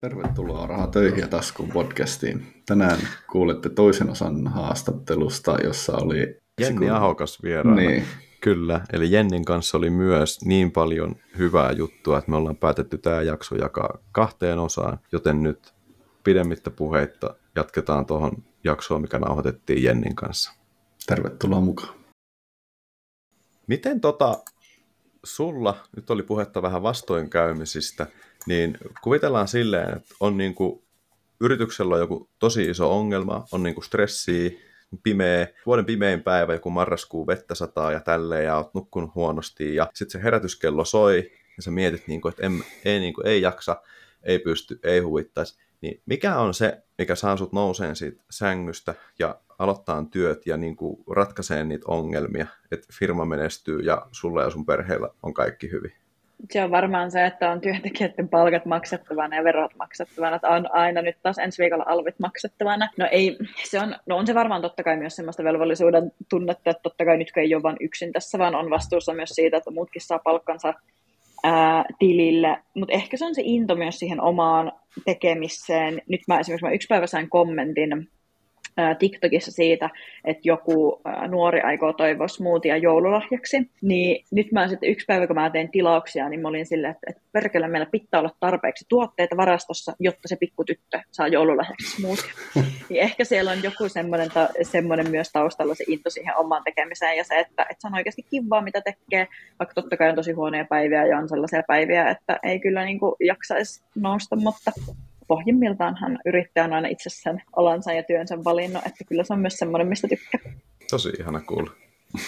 Tervetuloa Raha töihin ja taskuun podcastiin. Tänään kuulette toisen osan haastattelusta, jossa oli... Jenni Ahokas vieraana. Niin. Kyllä, eli Jennin kanssa oli myös niin paljon hyvää juttua, että me ollaan päätetty tämä jakso jakaa kahteen osaan, joten nyt pidemmittä puheitta jatketaan tuohon jaksoon, mikä nauhoitettiin Jennin kanssa. Tervetuloa mukaan. Miten tota, sulla, nyt oli puhetta vähän vastoinkäymisistä, niin kuvitellaan silleen, että on niin kuin, yrityksellä on joku tosi iso ongelma, on niin kuin stressiä, pimeä, vuoden pimein päivä, joku marraskuu vettä sataa ja tälleen, ja oot nukkunut huonosti, ja sitten se herätyskello soi, ja sä mietit, niin kuin, että en, ei, niin kuin, ei jaksa, ei pysty, ei huvittaisi. Niin mikä on se, mikä saa sut nouseen siitä sängystä ja aloittaa työt ja niin kuin ratkaisee niitä ongelmia, että firma menestyy ja sulla ja sun perheellä on kaikki hyvin? Se on varmaan se, että on työntekijöiden palkat maksettavana ja verot maksettavana, että on aina nyt taas ensi viikolla alvit maksettavana. No ei, se on, no on se varmaan totta kai myös semmoista velvollisuuden tunnetta, että totta kai nyt ei ole vain yksin tässä, vaan on vastuussa myös siitä, että muutkin saa palkkansa ää, tilille, mutta ehkä se on se into myös siihen omaan tekemiseen. Nyt mä esimerkiksi mä yksi päivä sain kommentin TikTokissa siitä, että joku nuori aikoo toivoa smoothia joululahjaksi, niin nyt mä sitten yksi päivä, kun mä tein tilauksia, niin mä olin silleen, että, että perkele meillä pitää olla tarpeeksi tuotteita varastossa, jotta se pikkutyttö saa joululahjaksi smoothia. niin ehkä siellä on joku semmoinen, ta, semmoinen myös taustalla se into siihen omaan tekemiseen ja se, että, että se on oikeasti kivaa, mitä tekee, vaikka totta kai on tosi huonoja päiviä ja on sellaisia päiviä, että ei kyllä niin kuin jaksaisi nousta, mutta pohjimmiltaan hän yrittää aina itsessään alansa ja työnsä valinnut, että kyllä se on myös semmoinen, mistä tykkää. Tosi ihana kuulla.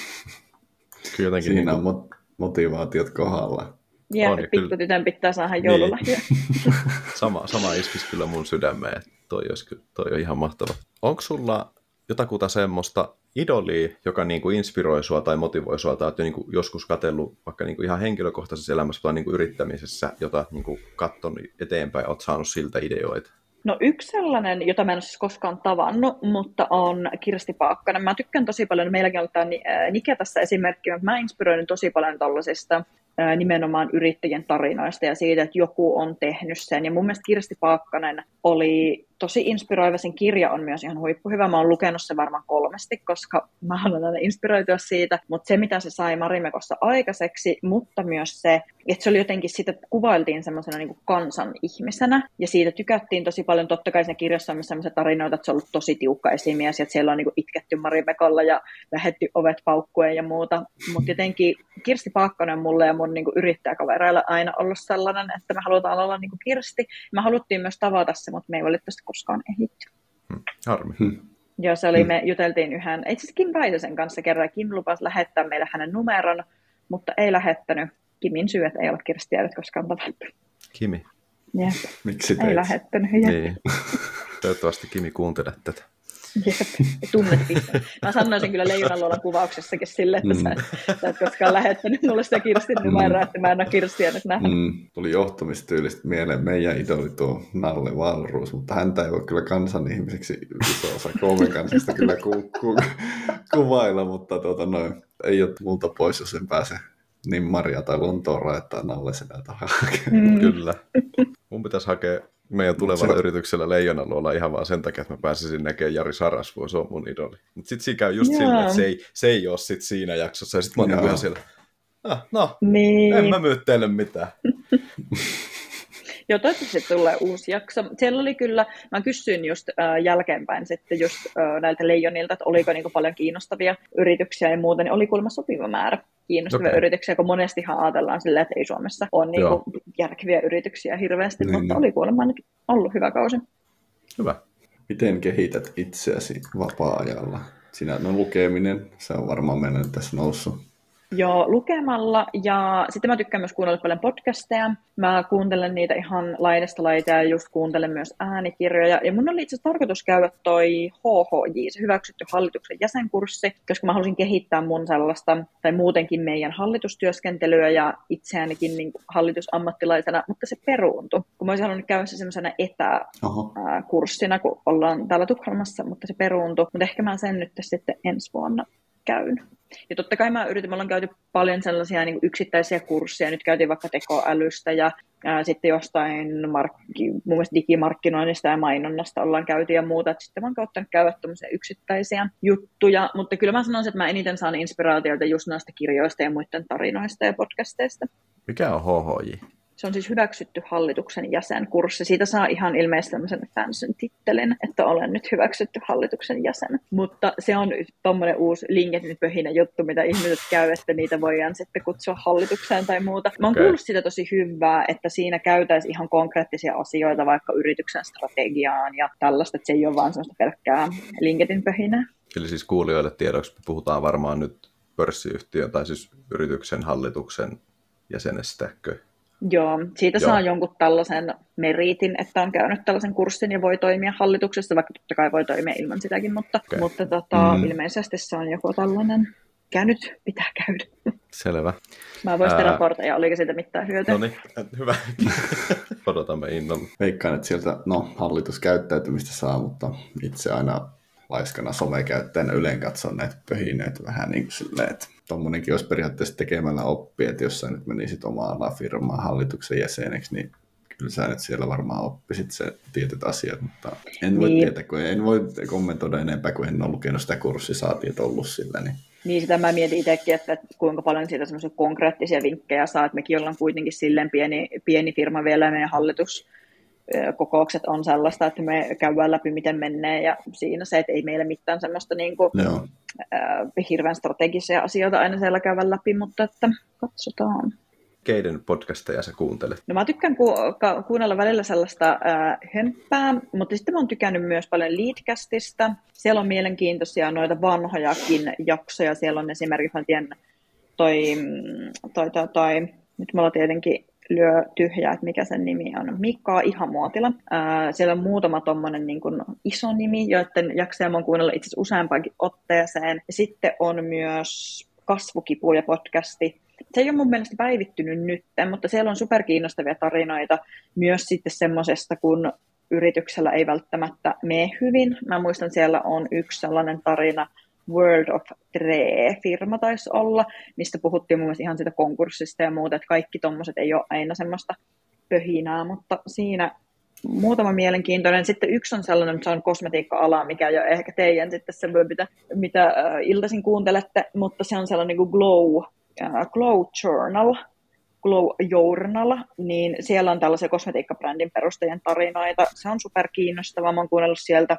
Kyllä jotenkin Siinä niin kuin... on motivaatiot kohdalla. Ja on, pikkutytön pitää saada joululahjoja. Niin. sama, sama iskisi kyllä mun sydämeen. Toi, olisi, toi on ihan mahtava. Onko sulla jotakuta semmoista idolia, joka niin kuin inspiroi sua tai motivoi sua, tai niin kuin joskus katsellut vaikka niin kuin ihan henkilökohtaisessa elämässä tai niin kuin yrittämisessä, jota niin kuin katsonut eteenpäin, olet saanut siltä ideoita? No yksi sellainen, jota mä en ole siis koskaan tavannut, mutta on Kirsti Paakkanen. Mä tykkään tosi paljon, meilläkin on tämä Nike tässä esimerkki, mutta mä inspiroin tosi paljon tällaisista nimenomaan yrittäjien tarinoista ja siitä, että joku on tehnyt sen. Ja mun mielestä Kirsti Paakkanen oli tosi inspiroiva. Sen kirja on myös ihan huippuhyvä. Mä oon lukenut sen varmaan kolmesti, koska mä haluan aina inspiroitua siitä. Mutta se, mitä se sai Marimekossa aikaiseksi, mutta myös se, että se oli jotenkin, sitä kuvailtiin semmoisena niin kansan ihmisenä. Ja siitä tykättiin tosi paljon. Totta kai siinä kirjassa on semmoisia tarinoita, että se on ollut tosi tiukka esimies, että siellä on niin itketty Marimekolla ja lähetty ovet paukkuen ja muuta. Mutta jotenkin Kirsti Paakkonen mulle ja mun niin yrittäjäkavereilla aina ollut sellainen, että me halutaan olla niin Kirsti. Me haluttiin myös tavata se, mutta me ei valitettavasti koskaan ehitty. Hmm. Harmi. Hmm. Joo, se oli, hmm. me juteltiin yhden, itse asiassa Kim Raisesen kanssa kerran. Kim lupasi lähettää meille hänen numeron, mutta ei lähettänyt. Kimin syy, että ei ole Kirstiä koskaan tavattu. Kimi. Jep. Miksi teit? Ei lähettänyt. Jep. Niin. Toivottavasti Kimi kuuntelet tätä. Jep, tunnet Mä sanoisin kyllä Leijonan kuvauksessakin sille, että mm. sä, sä et koskaan lähettänyt mulle sitä Kirstin numeroa, mm. että mä en ole Kirstiä nyt nähnyt. Mm. Tuli johtamistyylistä mieleen meidän idoli tuo Nalle Valruus, mutta häntä ei voi kyllä kansan ihmiseksi iso osa kolmen kansasta kyllä ku, ku, kuvailla, mutta tuota, noin, ei ole multa pois, jos en pääse niin Maria tai Lontoon rajoittaa Nalle sen mm. Kyllä. Mun pitäisi hakea meidän tulevalla se... yrityksellä Leijonan olla ihan vaan sen takia, että mä pääsisin näkemään Jari Sarasvuo, se on mun idoli. Mutta sitten siinä käy just yeah. silleen, että se ei, se ei ole sit siinä jaksossa, ja sitten mä oon niinku ihan siellä, ah, no, niin. en mä myy teille mitään. Joo, toivottavasti tulee uusi jakso. Siellä oli kyllä, mä kysyin just äh, jälkeenpäin sitten just äh, näiltä leijonilta, että oliko niinku paljon kiinnostavia yrityksiä ja muuta, niin oli kuulemma sopiva määrä kiinnostavia okay. yrityksiä, kun monestihan ajatellaan silleen, että ei Suomessa ole niinku järkeviä yrityksiä hirveästi, niin, mutta niin. oli kuulemma nyt ollut hyvä kausi. Hyvä. Miten kehität itseäsi vapaa-ajalla? Sinä no lukeminen, se on varmaan mennyt tässä noussut Joo, lukemalla ja sitten mä tykkään myös kuunnella paljon podcasteja. Mä kuuntelen niitä ihan laidasta laitaa ja just kuuntelen myös äänikirjoja. Ja mun oli itse asiassa tarkoitus käydä toi HHJ, se hyväksytty hallituksen jäsenkurssi, koska mä halusin kehittää mun sellaista, tai muutenkin meidän hallitustyöskentelyä ja itseäänikin niin hallitusammattilaisena, mutta se peruuntui. Kun mä olisin halunnut käydä se semmoisena etäkurssina, kun ollaan täällä Tukholmassa, mutta se peruuntui. Mutta ehkä mä sen nyt sitten ensi vuonna käyn. Ja totta kai mä yritin, me ollaan käyty paljon sellaisia niin yksittäisiä kursseja, nyt käytiin vaikka tekoälystä ja ää, sitten jostain markki, mun mielestä digimarkkinoinnista ja mainonnasta ollaan käyty ja muuta, että sitten mä oon ottanut käydä yksittäisiä juttuja, mutta kyllä mä sanoisin, että mä eniten saan inspiraatiota just noista kirjoista ja muiden tarinoista ja podcasteista. Mikä on HHJ? Se on siis hyväksytty hallituksen jäsenkurssi. Siitä saa ihan ilmeisesti tämmöisen fansyn tittelin, että olen nyt hyväksytty hallituksen jäsen. Mutta se on tuommoinen uusi LinkedIn-pöhinä juttu, mitä ihmiset käy, että niitä voidaan sitten kutsua hallitukseen tai muuta. Mä oon okay. kuullut sitä tosi hyvää, että siinä käytäisiin ihan konkreettisia asioita vaikka yrityksen strategiaan ja tällaista, että se ei ole vaan semmoista pelkkää LinkedIn-pöhinää. Eli siis kuulijoille tiedoksi puhutaan varmaan nyt pörssiyhtiön tai siis yrityksen hallituksen jäsenestäkö? Joo, siitä Joo. saa jonkun tällaisen meritin, että on käynyt tällaisen kurssin ja voi toimia hallituksessa, vaikka totta kai voi toimia ilman sitäkin, mutta, okay. mutta tota, mm. ilmeisesti se on joku tällainen, käynyt pitää käydä. Selvä. Mä voin sitten Ää... raportoida, oliko siitä mitään hyötyä. No niin, hyvä. Odotamme innolla. Veikkaan, että sieltä no, hallituskäyttäytymistä saa, mutta itse aina laiskana somekäyttäjänä yleen katson näitä pöhinöitä vähän niin kuin silleen, että tuommoinenkin olisi periaatteessa tekemällä oppi, että jos sä nyt menisit omaa firmaa hallituksen jäseneksi, niin kyllä sä nyt siellä varmaan oppisit se tietyt asiat, mutta en voi niin. tietää, kun en voi kommentoida enempää, kun en ole lukenut sitä kurssisaatiin, että ollut sillä. Niin. niin, sitä mä mietin itsekin, että kuinka paljon siitä semmoisia konkreettisia vinkkejä saa, että mekin ollaan kuitenkin silleen pieni, pieni firma vielä ja meidän hallitus kokoukset on sellaista, että me käydään läpi, miten menee, ja siinä se, että ei meillä mitään semmoista niin kuin, äh, hirveän strategisia asioita aina siellä käydä läpi, mutta että katsotaan. Keiden podcasteja sä kuuntelet? No mä tykkään ku- ka- kuunnella välillä sellaista äh, hömppää, mutta sitten mä oon tykännyt myös paljon Leadcastista. Siellä on mielenkiintoisia noita vanhojakin jaksoja. Siellä on esimerkiksi, mä tiedän, toi, mm, toi, toi, toi, nyt mulla tietenkin lyö tyhjää, että mikä sen nimi on. Mikka Ihamuotila. Ää, siellä on muutama tommonen niin kuin iso nimi, joiden jaksoja mä kuunnella itse asiassa useampaankin otteeseen. Sitten on myös kasvukipuja podcasti. Se ei ole mun mielestä päivittynyt nyt, mutta siellä on superkiinnostavia tarinoita myös sitten semmoisesta, kun yrityksellä ei välttämättä mene hyvin. Mä muistan, siellä on yksi sellainen tarina, World of Tre-firma taisi olla, mistä puhuttiin mun mielestä ihan sitä konkurssista ja muuta, että kaikki tuommoiset ei ole aina semmoista pöhinää, mutta siinä muutama mielenkiintoinen. Sitten yksi on sellainen, että se on kosmetiikka-ala, mikä jo ehkä teidän sitten se mitä, mitä iltaisin kuuntelette, mutta se on sellainen kuin Glow, äh, Glow Journal, Glow Journal, niin siellä on tällaisia kosmetiikkabrändin perustajien tarinoita. Se on super kiinnostavaa. Mä oon kuunnellut sieltä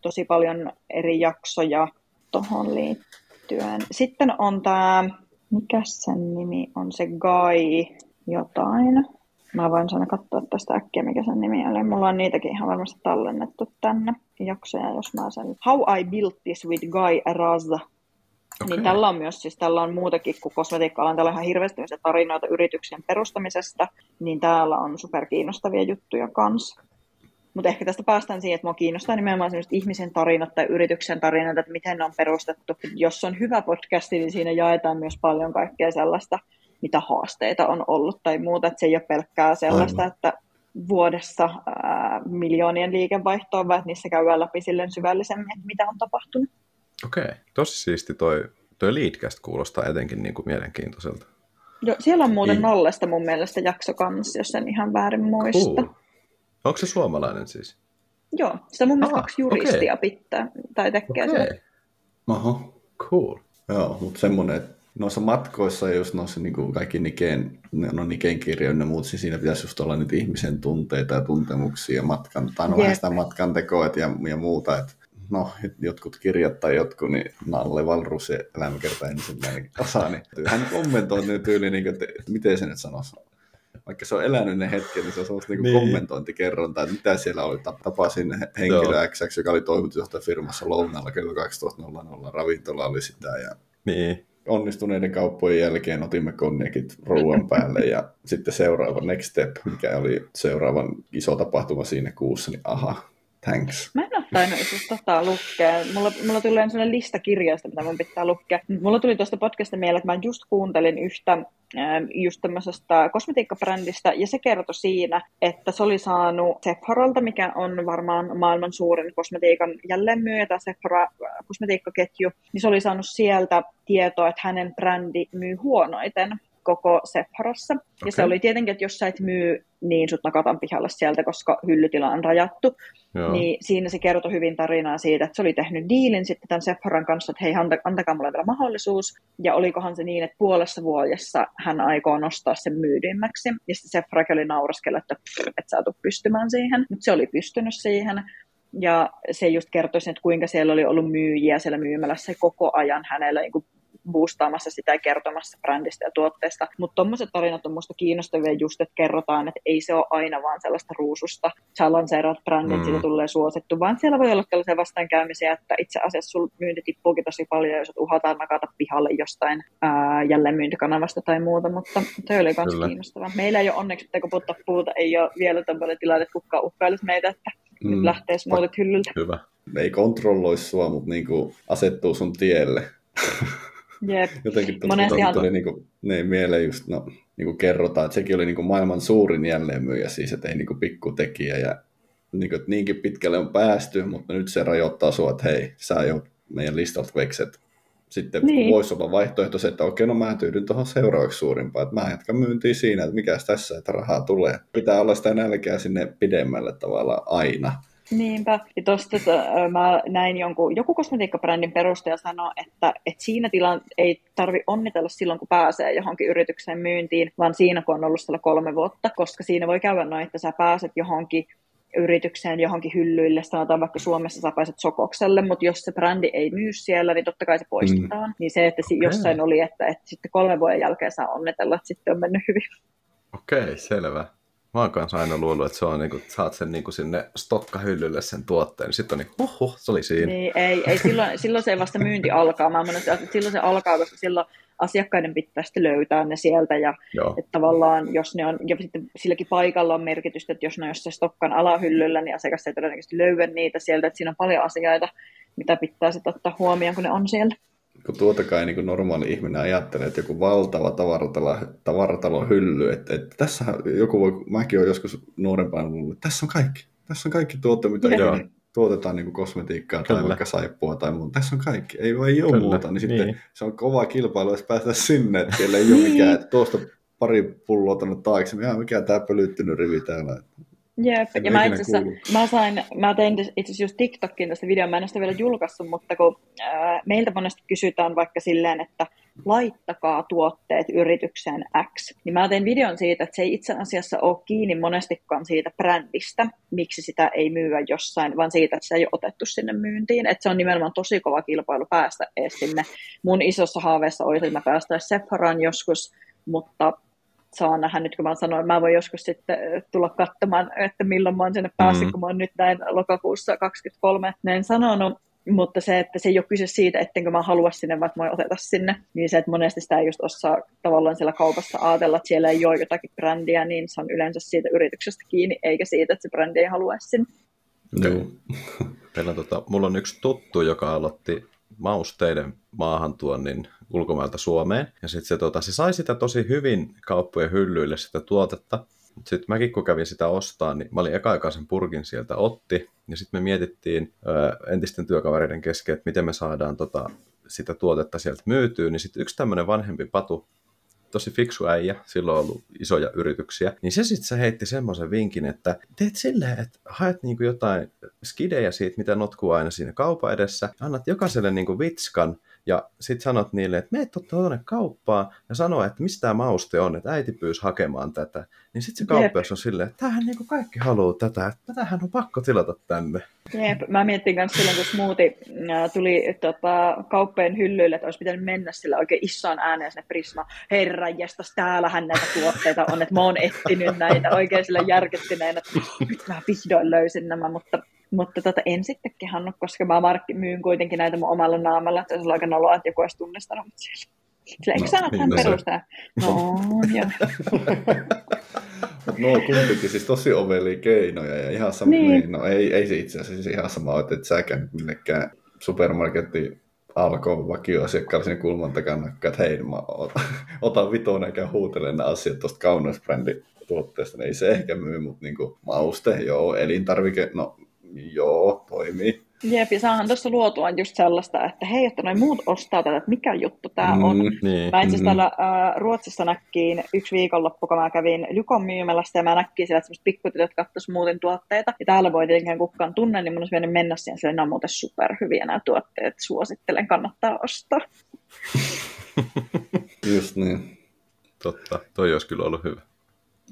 tosi paljon eri jaksoja tuohon liittyen. Sitten on tämä, mikä sen nimi on, se Guy jotain. Mä voin sanoa katsoa tästä äkkiä, mikä sen nimi oli. Mulla on niitäkin ihan varmasti tallennettu tänne jaksoja, jos mä sen... How I Built This with Guy Raz. Okay. Niin tällä on myös, siis tällä on muutakin kuin kosmetiikka tällä on ihan hirveästi tarinoita yrityksen perustamisesta, niin täällä on superkiinnostavia juttuja kanssa. Mutta ehkä tästä päästään siihen, että minua kiinnostaa nimenomaan ihmisen tarinat tai yrityksen tarinat, että miten ne on perustettu. Jos on hyvä podcast, niin siinä jaetaan myös paljon kaikkea sellaista, mitä haasteita on ollut tai muuta. Että se ei ole pelkkää sellaista, Aivan. että vuodessa ää, miljoonien liikevaihtoa, vaan että niissä käydään läpi silleen syvällisemmin, että mitä on tapahtunut. Okei, okay. tosi siisti toi, toi Leadcast kuulostaa etenkin niin kuin mielenkiintoiselta. Joo, siellä on muuten nollesta mun mielestä jakso kanssa, jos en ihan väärin muista. Cool. Onko se suomalainen siis? Joo, sitä mun mielestä ah, kaksi juristia okay. pitää, tai tekee okay. sen. Oho. Cool. Joo, mutta semmoinen, että noissa matkoissa ja just noissa niin kuin kaikki Nikeen, no Nikeen kirjoja ja muut, niin siinä pitäisi just olla niitä ihmisen tunteita ja tuntemuksia ja matkan, tai no vähän sitä matkan tekoa ja, ja muuta, että no, jotkut kirjat tai jotkut, niin Nalle Valrus elämäkerta ensimmäinen osa, niin hän kommentoi nyt tyyli, niin kuin, että miten se nyt sanoisi, vaikka se on elänyt ne hetken, niin se on semmoista niin niin. kommentointikerrontaa, että mitä siellä oli. Tapasin henkilö XX, joka oli toimitusjohtaja firmassa lounalla kello 12.00, ravintola oli sitä ja niin. onnistuneiden kauppojen jälkeen otimme konjakit ruoan päälle ja sitten seuraava next step, mikä oli seuraavan iso tapahtuma siinä kuussa, niin aha, Thanks. Mä en ole tainnut itse tota lukea. Mulla, mulla tuli sellainen lista kirjoista, mitä mun pitää lukea. Mulla tuli tuosta podcasta mieleen, että mä just kuuntelin yhtä ähm, just tämmöisestä kosmetiikkabrändistä, ja se kertoi siinä, että se oli saanut Sephoralta, mikä on varmaan maailman suurin kosmetiikan jälleenmyyjä, tämä Sephora äh, kosmetiikkaketju, niin se oli saanut sieltä tietoa, että hänen brändi myy huonoiten koko Sephorassa. Okay. Ja se oli tietenkin, että jos sä et myy, niin sut nakataan pihalle sieltä, koska hyllytila on rajattu. Joo. Niin siinä se kertoi hyvin tarinaa siitä, että se oli tehnyt diilin sitten tämän Sephoran kanssa, että hei, antakaa mulle vielä mahdollisuus. Ja olikohan se niin, että puolessa vuodessa hän aikoo nostaa sen myydymmäksi. Ja sitten Sephora oli nauraskella, että et sä pystymään siihen. Mutta se oli pystynyt siihen. Ja se just kertoi että kuinka siellä oli ollut myyjiä siellä myymälässä koko ajan hänellä niin boostaamassa sitä ja kertomassa brändistä ja tuotteesta. Mutta tuommoiset tarinat on minusta kiinnostavia just, että kerrotaan, että ei se ole aina vaan sellaista ruususta. Sä lanseeraat brändit, mm. siitä tulee suosittu, vaan siellä voi olla tällaisia vastaankäymisiä, että itse asiassa sun myynti tippuukin tosi paljon, jos uhataan nakata pihalle jostain ää, jälleen myyntikanavasta tai muuta, mutta se oli myös kiinnostavaa. Meillä ei ole onneksi, että kun puuta, ei ole vielä tämmöinen tilanne, että kukaan uhkailisi meitä, että mm. nyt lähtee smoothit hyllyltä. Hyvä. Ei kontrolloi sua, mutta niinku asettuu sun tielle. Jep. Jotenkin tuli, tuli, tuli niin kuin, ne mieleen just, no, niin kuin kerrotaan, että sekin oli niin kuin maailman suurin jälleenmyyjä, siis että ei niin kuin pikkutekijä ja niin kuin, niinkin pitkälle on päästy, mutta nyt se rajoittaa sua, että hei, sä jo meidän listalta vekset. Sitten niin. voisi olla vaihtoehto se, että okei, no mä tyydyn tuohon seuraavaksi suurimpaan, että mä jatkan myyntiä siinä, että mikä tässä, että rahaa tulee. Pitää olla sitä nälkää sinne pidemmälle tavalla aina. Niinpä. Ja tuosta mä näin jonkun, joku kosmetiikkabrändin perustaja sanoi, että, että siinä tilan ei tarvi onnitella silloin, kun pääsee johonkin yritykseen myyntiin, vaan siinä, kun on ollut siellä kolme vuotta, koska siinä voi käydä noin, että sä pääset johonkin yritykseen johonkin hyllyille, sanotaan vaikka Suomessa sä pääset sokokselle, mutta jos se brändi ei myy siellä, niin totta kai se poistetaan. Mm. Niin se, että okay. jossain oli, että, että sitten kolmen vuoden jälkeen saa onnitella, että sitten on mennyt hyvin. Okei, okay, selvä. Mä oon kanssa aina luullut, että se on niinku, saat sen niinku sinne stokkahyllylle sen tuotteen, niin sitten on niin, huh, huh, se oli siinä. Niin, ei, ei. Silloin, silloin se vasta myynti alkaa. Mä että silloin se alkaa, koska silloin asiakkaiden pitää sitten löytää ne sieltä ja että tavallaan jos ne on, ja sitten silläkin paikalla on merkitystä, että jos ne on jossain stokkan alahyllyllä, niin asiakas ei todennäköisesti löyä niitä sieltä, että siinä on paljon asioita, mitä pitää sitten ottaa huomioon, kun ne on siellä kun tuota kai niin kuin normaali ihminen ajattelee, että joku valtava tavaratalo, tavaratalo hylly, että, että tässä joku voi, mäkin olen joskus nuorempana ollut, että tässä on kaikki, tässä on kaikki tuotteet, mitä Joo. tuotetaan niin kuin kosmetiikkaa Kyllä. tai vaikka saippua tai muuta, tässä on kaikki, ei, ei ole Kyllä. muuta, niin sitten niin. se on kova kilpailu, jos päästä sinne, että ei ole mikään, että tuosta pari pulloa tänne taakse, mikä, mikä tämä pölyttynyt rivi täällä. Jep, ja mä itse asiassa, mä, sain, mä tein itse asiassa just TikTokin tästä videon, mä en ole sitä vielä julkaissut, mutta kun ää, meiltä monesti kysytään vaikka silleen, että laittakaa tuotteet yritykseen X, niin mä tein videon siitä, että se ei itse asiassa ole kiinni monestikaan siitä brändistä, miksi sitä ei myyä jossain, vaan siitä, että se ei ole otettu sinne myyntiin, että se on nimenomaan tosi kova kilpailu päästä edes sinne. Mun isossa haaveessa olisi, että mä päästäisiin Sepharaan joskus, mutta saa nähdä nyt, kun mä sanoin, mä voin joskus sitten tulla katsomaan, että milloin mä oon sinne päässyt, mm. kun mä oon nyt näin lokakuussa 23 näin sanonut. Mutta se, että se ei ole kyse siitä, ettenkö mä halua sinne, vaikka mä oteta sinne, niin se, että monesti sitä ei just osaa tavallaan siellä kaupassa ajatella, että siellä ei ole jotakin brändiä, niin se on yleensä siitä yrityksestä kiinni, eikä siitä, että se brändi ei halua sinne. Joo. Meillä on, tota, mulla on yksi tuttu, joka aloitti mausteiden maahantuonnin ulkomailta Suomeen. Ja sitten se, tota, se sai sitä tosi hyvin kauppojen hyllyille sitä tuotetta. Sitten mäkin kun kävin sitä ostaa, niin mä olin eka sen purkin sieltä otti. Ja sitten me mietittiin ö, entisten työkavereiden kesken, että miten me saadaan tota, sitä tuotetta sieltä myytyä. Niin sitten yksi tämmöinen vanhempi patu tosi fiksu äijä, silloin on ollut isoja yrityksiä, niin se sitten se heitti semmoisen vinkin, että teet silleen, että haet niinku jotain skidejä siitä, mitä notkuu aina siinä kaupan edessä, annat jokaiselle niinku vitskan, ja sitten sanot niille, että meet tuonne kauppaan ja sano, että mistä tämä mauste on, että äiti pyysi hakemaan tätä. Niin sitten se kauppias on silleen, että tämähän niin kaikki haluaa tätä, että tätähän on pakko tilata tänne. Jep, mä mietin myös silloin, kun smoothie tuli tota, kauppeen hyllyille, että olisi pitänyt mennä sillä oikein isoon ääneen sinne Prisma. Herra jestas, täällähän näitä tuotteita on, että mä oon etsinyt näitä oikein sillä järkettyneen, että nyt mä vihdoin löysin nämä, mutta mutta tota, en sitten kehannut, koska mä markki, myyn kuitenkin näitä mun omalla naamalla, että se on aika noloa, että joku olisi tunnistanut mut siellä. Sillä, eikö No, sä no, niin, tämän perustaa? No, joo. Mut No kumpikin siis tosi ovelia keinoja ja ihan sama, Niin. niin. no ei, ei se itse asiassa siis ihan sama, että et säkään nyt millekään supermarketin alkoon vakioasiakkaalle sinne kulman takana, että hei, mä otan, otan vitoon eikä huutele nämä asiat tuosta kauneusbrändin tuotteesta, niin ei se ehkä myy, mutta niinku mauste, joo, elintarvike, no joo, toimii. Jep, saahan tuossa luotua just sellaista, että hei, että noin muut ostaa tätä, että mikä juttu tämä on. Mm, Niin. Mä itse asiassa Mhm. täällä ää, Ruotsissa näkkiin yksi viikonloppu, kun mä kävin Lykon myymälästä ja mä näkkiin siellä, semmoiset pikkutytöt kattois muuten tuotteita. Ja täällä voi tietenkään kukaan tunne, niin mun olisi mennyt mennä siihen, sillä nämä on muuten superhyviä nämä tuotteet. Suosittelen, kannattaa ostaa. just niin. Totta, toi olisi kyllä ollut hyvä.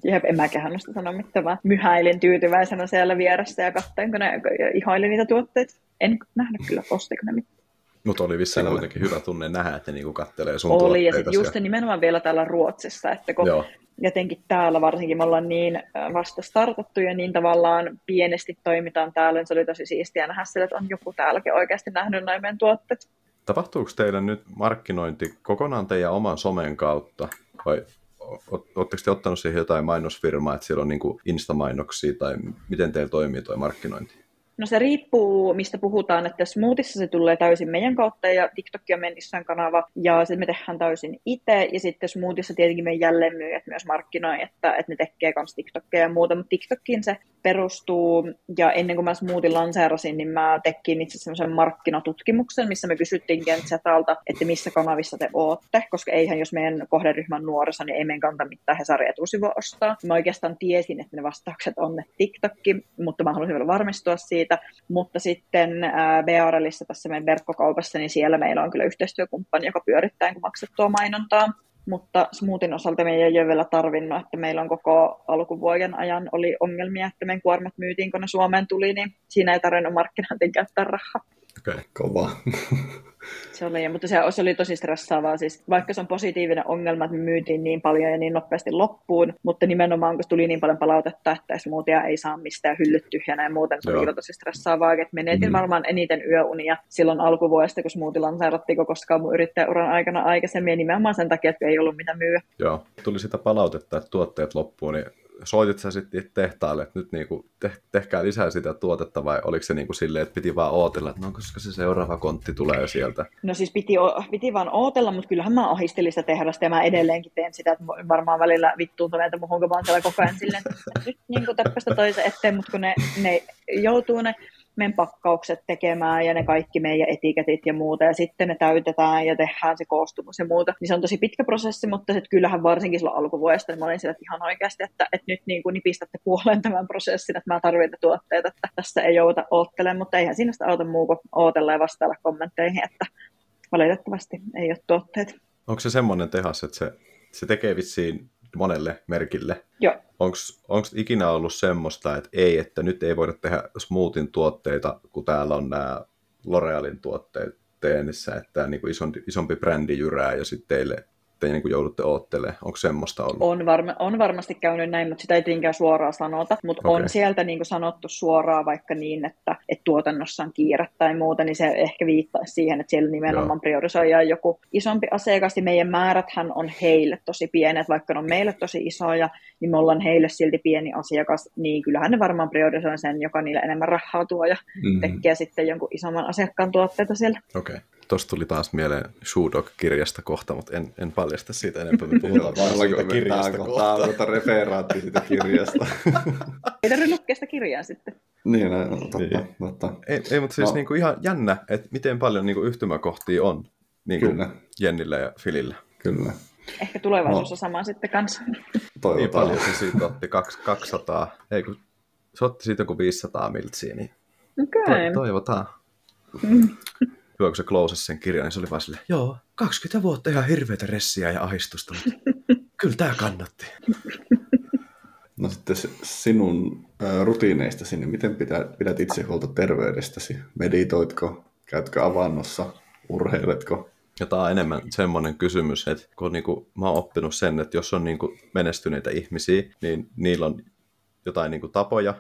Jep, en mäkään noista sano mitään, vaan myhäilin tyytyväisenä siellä vieressä ja katsoin, kun ne ja ihailin niitä tuotteita. En nähnyt kyllä, ostiko ne mitään. Mutta oli vissiin kuitenkin hyvä tunne nähdä, että niinku kattelee sun Oli, ja sitten just nimenomaan vielä täällä Ruotsissa, että kun Joo, jotenkin täällä varsinkin me ollaan niin äh, vasta startattu ja niin tavallaan pienesti toimitaan täällä, niin se oli tosi siistiä nähdä sille, että on joku täälläkin oikeasti nähnyt näin meidän tuotteet. Tapahtuuko teillä nyt markkinointi kokonaan teidän oman somen kautta? Vai oletteko te ottanut siihen jotain mainosfirmaa, että siellä on niinku Insta-mainoksia, tai miten teillä toimii tuo markkinointi? No se riippuu, mistä puhutaan, että Smoothissa se tulee täysin meidän kautta ja TikTok on meidän kanava ja sitten me tehdään täysin itse. Ja sitten Smoothissa tietenkin meidän jälleenmyyjät myös markkinoi, että, että ne tekee myös TikTokia ja muuta, mutta TikTokin se perustuu ja ennen kuin mä Smoothin lanseerasin, niin mä tekin itse semmoisen markkinatutkimuksen, missä me kysyttiin Genzetalta, että missä kanavissa te ootte, koska eihän jos meidän kohderyhmä on nuorissa, niin ei meidän kanta mitään Hesari etusivua ostaa. Mä oikeastaan tiesin, että ne vastaukset on ne TikTokki, mutta mä halusin vielä varmistua siitä. Mutta sitten äh, BRLissä tässä meidän verkkokaupassa, niin siellä meillä on kyllä yhteistyökumppani, joka pyörittää maksettua mainontaa. Mutta Smoothin osalta me ei ole vielä tarvinnut, että meillä on koko alkuvuoden ajan oli ongelmia, että meidän kuormat myytiin, kun ne Suomeen tuli, niin siinä ei tarvinnut markkinointiin käyttää rahaa. Okay. Kova. Se oli, mutta se, se oli tosi stressaavaa. Siis, vaikka se on positiivinen ongelma, että me myytiin niin paljon ja niin nopeasti loppuun, mutta nimenomaan kun tuli niin paljon palautetta, että smoothia ei saa mistään hyllyt tyhjänä ja muuten, se oli Joo. tosi stressaavaa. Että menetin Mhm. varmaan eniten yöunia silloin alkuvuodesta, kun smoothie lanseerattiin koskaan mun yrittäjäuran aikana aikaisemmin ja nimenomaan sen takia, että ei ollut mitä myyä. Joo, tuli sitä palautetta, että tuotteet loppuu, niin soitit sä sitten tehtaalle, että nyt niinku te- tehkää lisää sitä tuotetta, vai oliko se niinku silleen, että piti vaan ootella, että no koska se seuraava kontti tulee sieltä? No siis piti, piti vaan ootella, mutta kyllähän mä ahistelin sitä tehdasta ja mä edelleenkin teen sitä, että varmaan välillä vittuuntuu meitä muhun, kun mä oon siellä koko ajan silleen, että nyt niin kuin toisen eteen, mutta kun ne, ne joutuu ne meidän pakkaukset tekemään ja ne kaikki meidän etiketit ja muuta. Ja sitten ne täytetään ja tehdään se koostumus ja muuta, niin se on tosi pitkä prosessi, mutta sitten kyllähän varsinkin silloin alkuvuodesta, niin mä olin sillä, että ihan oikeasti, että, että nyt niin kuin nipistätte puoleen tämän prosessin, että mä tarvitsen tuotteita, että tässä ei jouta oottelemaan, mutta eihän siinä sitä auta muu kuin ootella ja vastailla kommentteihin, että valitettavasti ei ole tuotteet. Onko se semmoinen tehas, että se, se tekee vissiin monelle merkille? Joo. Onko ikinä ollut semmoista, että ei, että nyt ei voida tehdä smoothin tuotteita, kun täällä on nämä L'Orealin tuotteet teenissä, että niin isompi, isompi brändi jyrää ja sitten teille te niin joudutte oottelemaan. Onko semmoista ollut? On, varma, on varmasti käynyt näin, mutta sitä ei tietenkään suoraan sanota. Mutta Okei. on sieltä niin kuin sanottu suoraan vaikka niin, että, että tuotannossa on kiire tai muuta, niin se ehkä viittaisi siihen, että siellä nimenomaan priorisoidaan joku isompi asiakas. Ja meidän määräthän on heille tosi pienet, vaikka ne on meille tosi isoja, niin me ollaan heille silti pieni asiakas. Niin kyllähän ne varmaan priorisoi sen, joka niille enemmän rahaa tuo ja Mm. tekee sitten jonkun isomman asiakkaan tuotteita siellä. Okei. Okay. Tuosta tuli taas mieleen Shoe Dog-kirjasta kohta, mutta en, en paljasta siitä enempää. Me puhutaan vaan siitä kirjasta kohta. kohta. referaatti siitä kirjasta. Ei tarvitse lukea sitä kirjaa sitten. niin, no, totta, Niin. totta. Ei, ei mutta siis No. no. niinku ihan jännä, että miten paljon niinku yhtymäkohtia on niinku Kyllä, Jennillä ja Filillä. kyllä. Ehkä tulevaisuudessa No. sama sitten kanssa. Niin Toivotaan. paljon se siitä otti, kaksi- 200, ei kun se otti siitä joku 500 miltsiä, niin Okei. to, toivotaan. Mm. Hyvä, kun se klousasi sen kirjan, niin se oli vaan silleen, joo, 20 vuotta ihan hirveätä ressiä ja ahistusta, mutta kyllä tämä kannatti. No sitten sinun ö, rutiineistasi, niin miten pidät, pidät itse huolta terveydestäsi? Meditoitko? Käytkö avannossa? Urheiletko? Ja tämä on enemmän semmoinen kysymys, että kun niinku, mä oon oppinut sen, että jos on niinku menestyneitä ihmisiä, niin niillä on jotain niinku tapoja,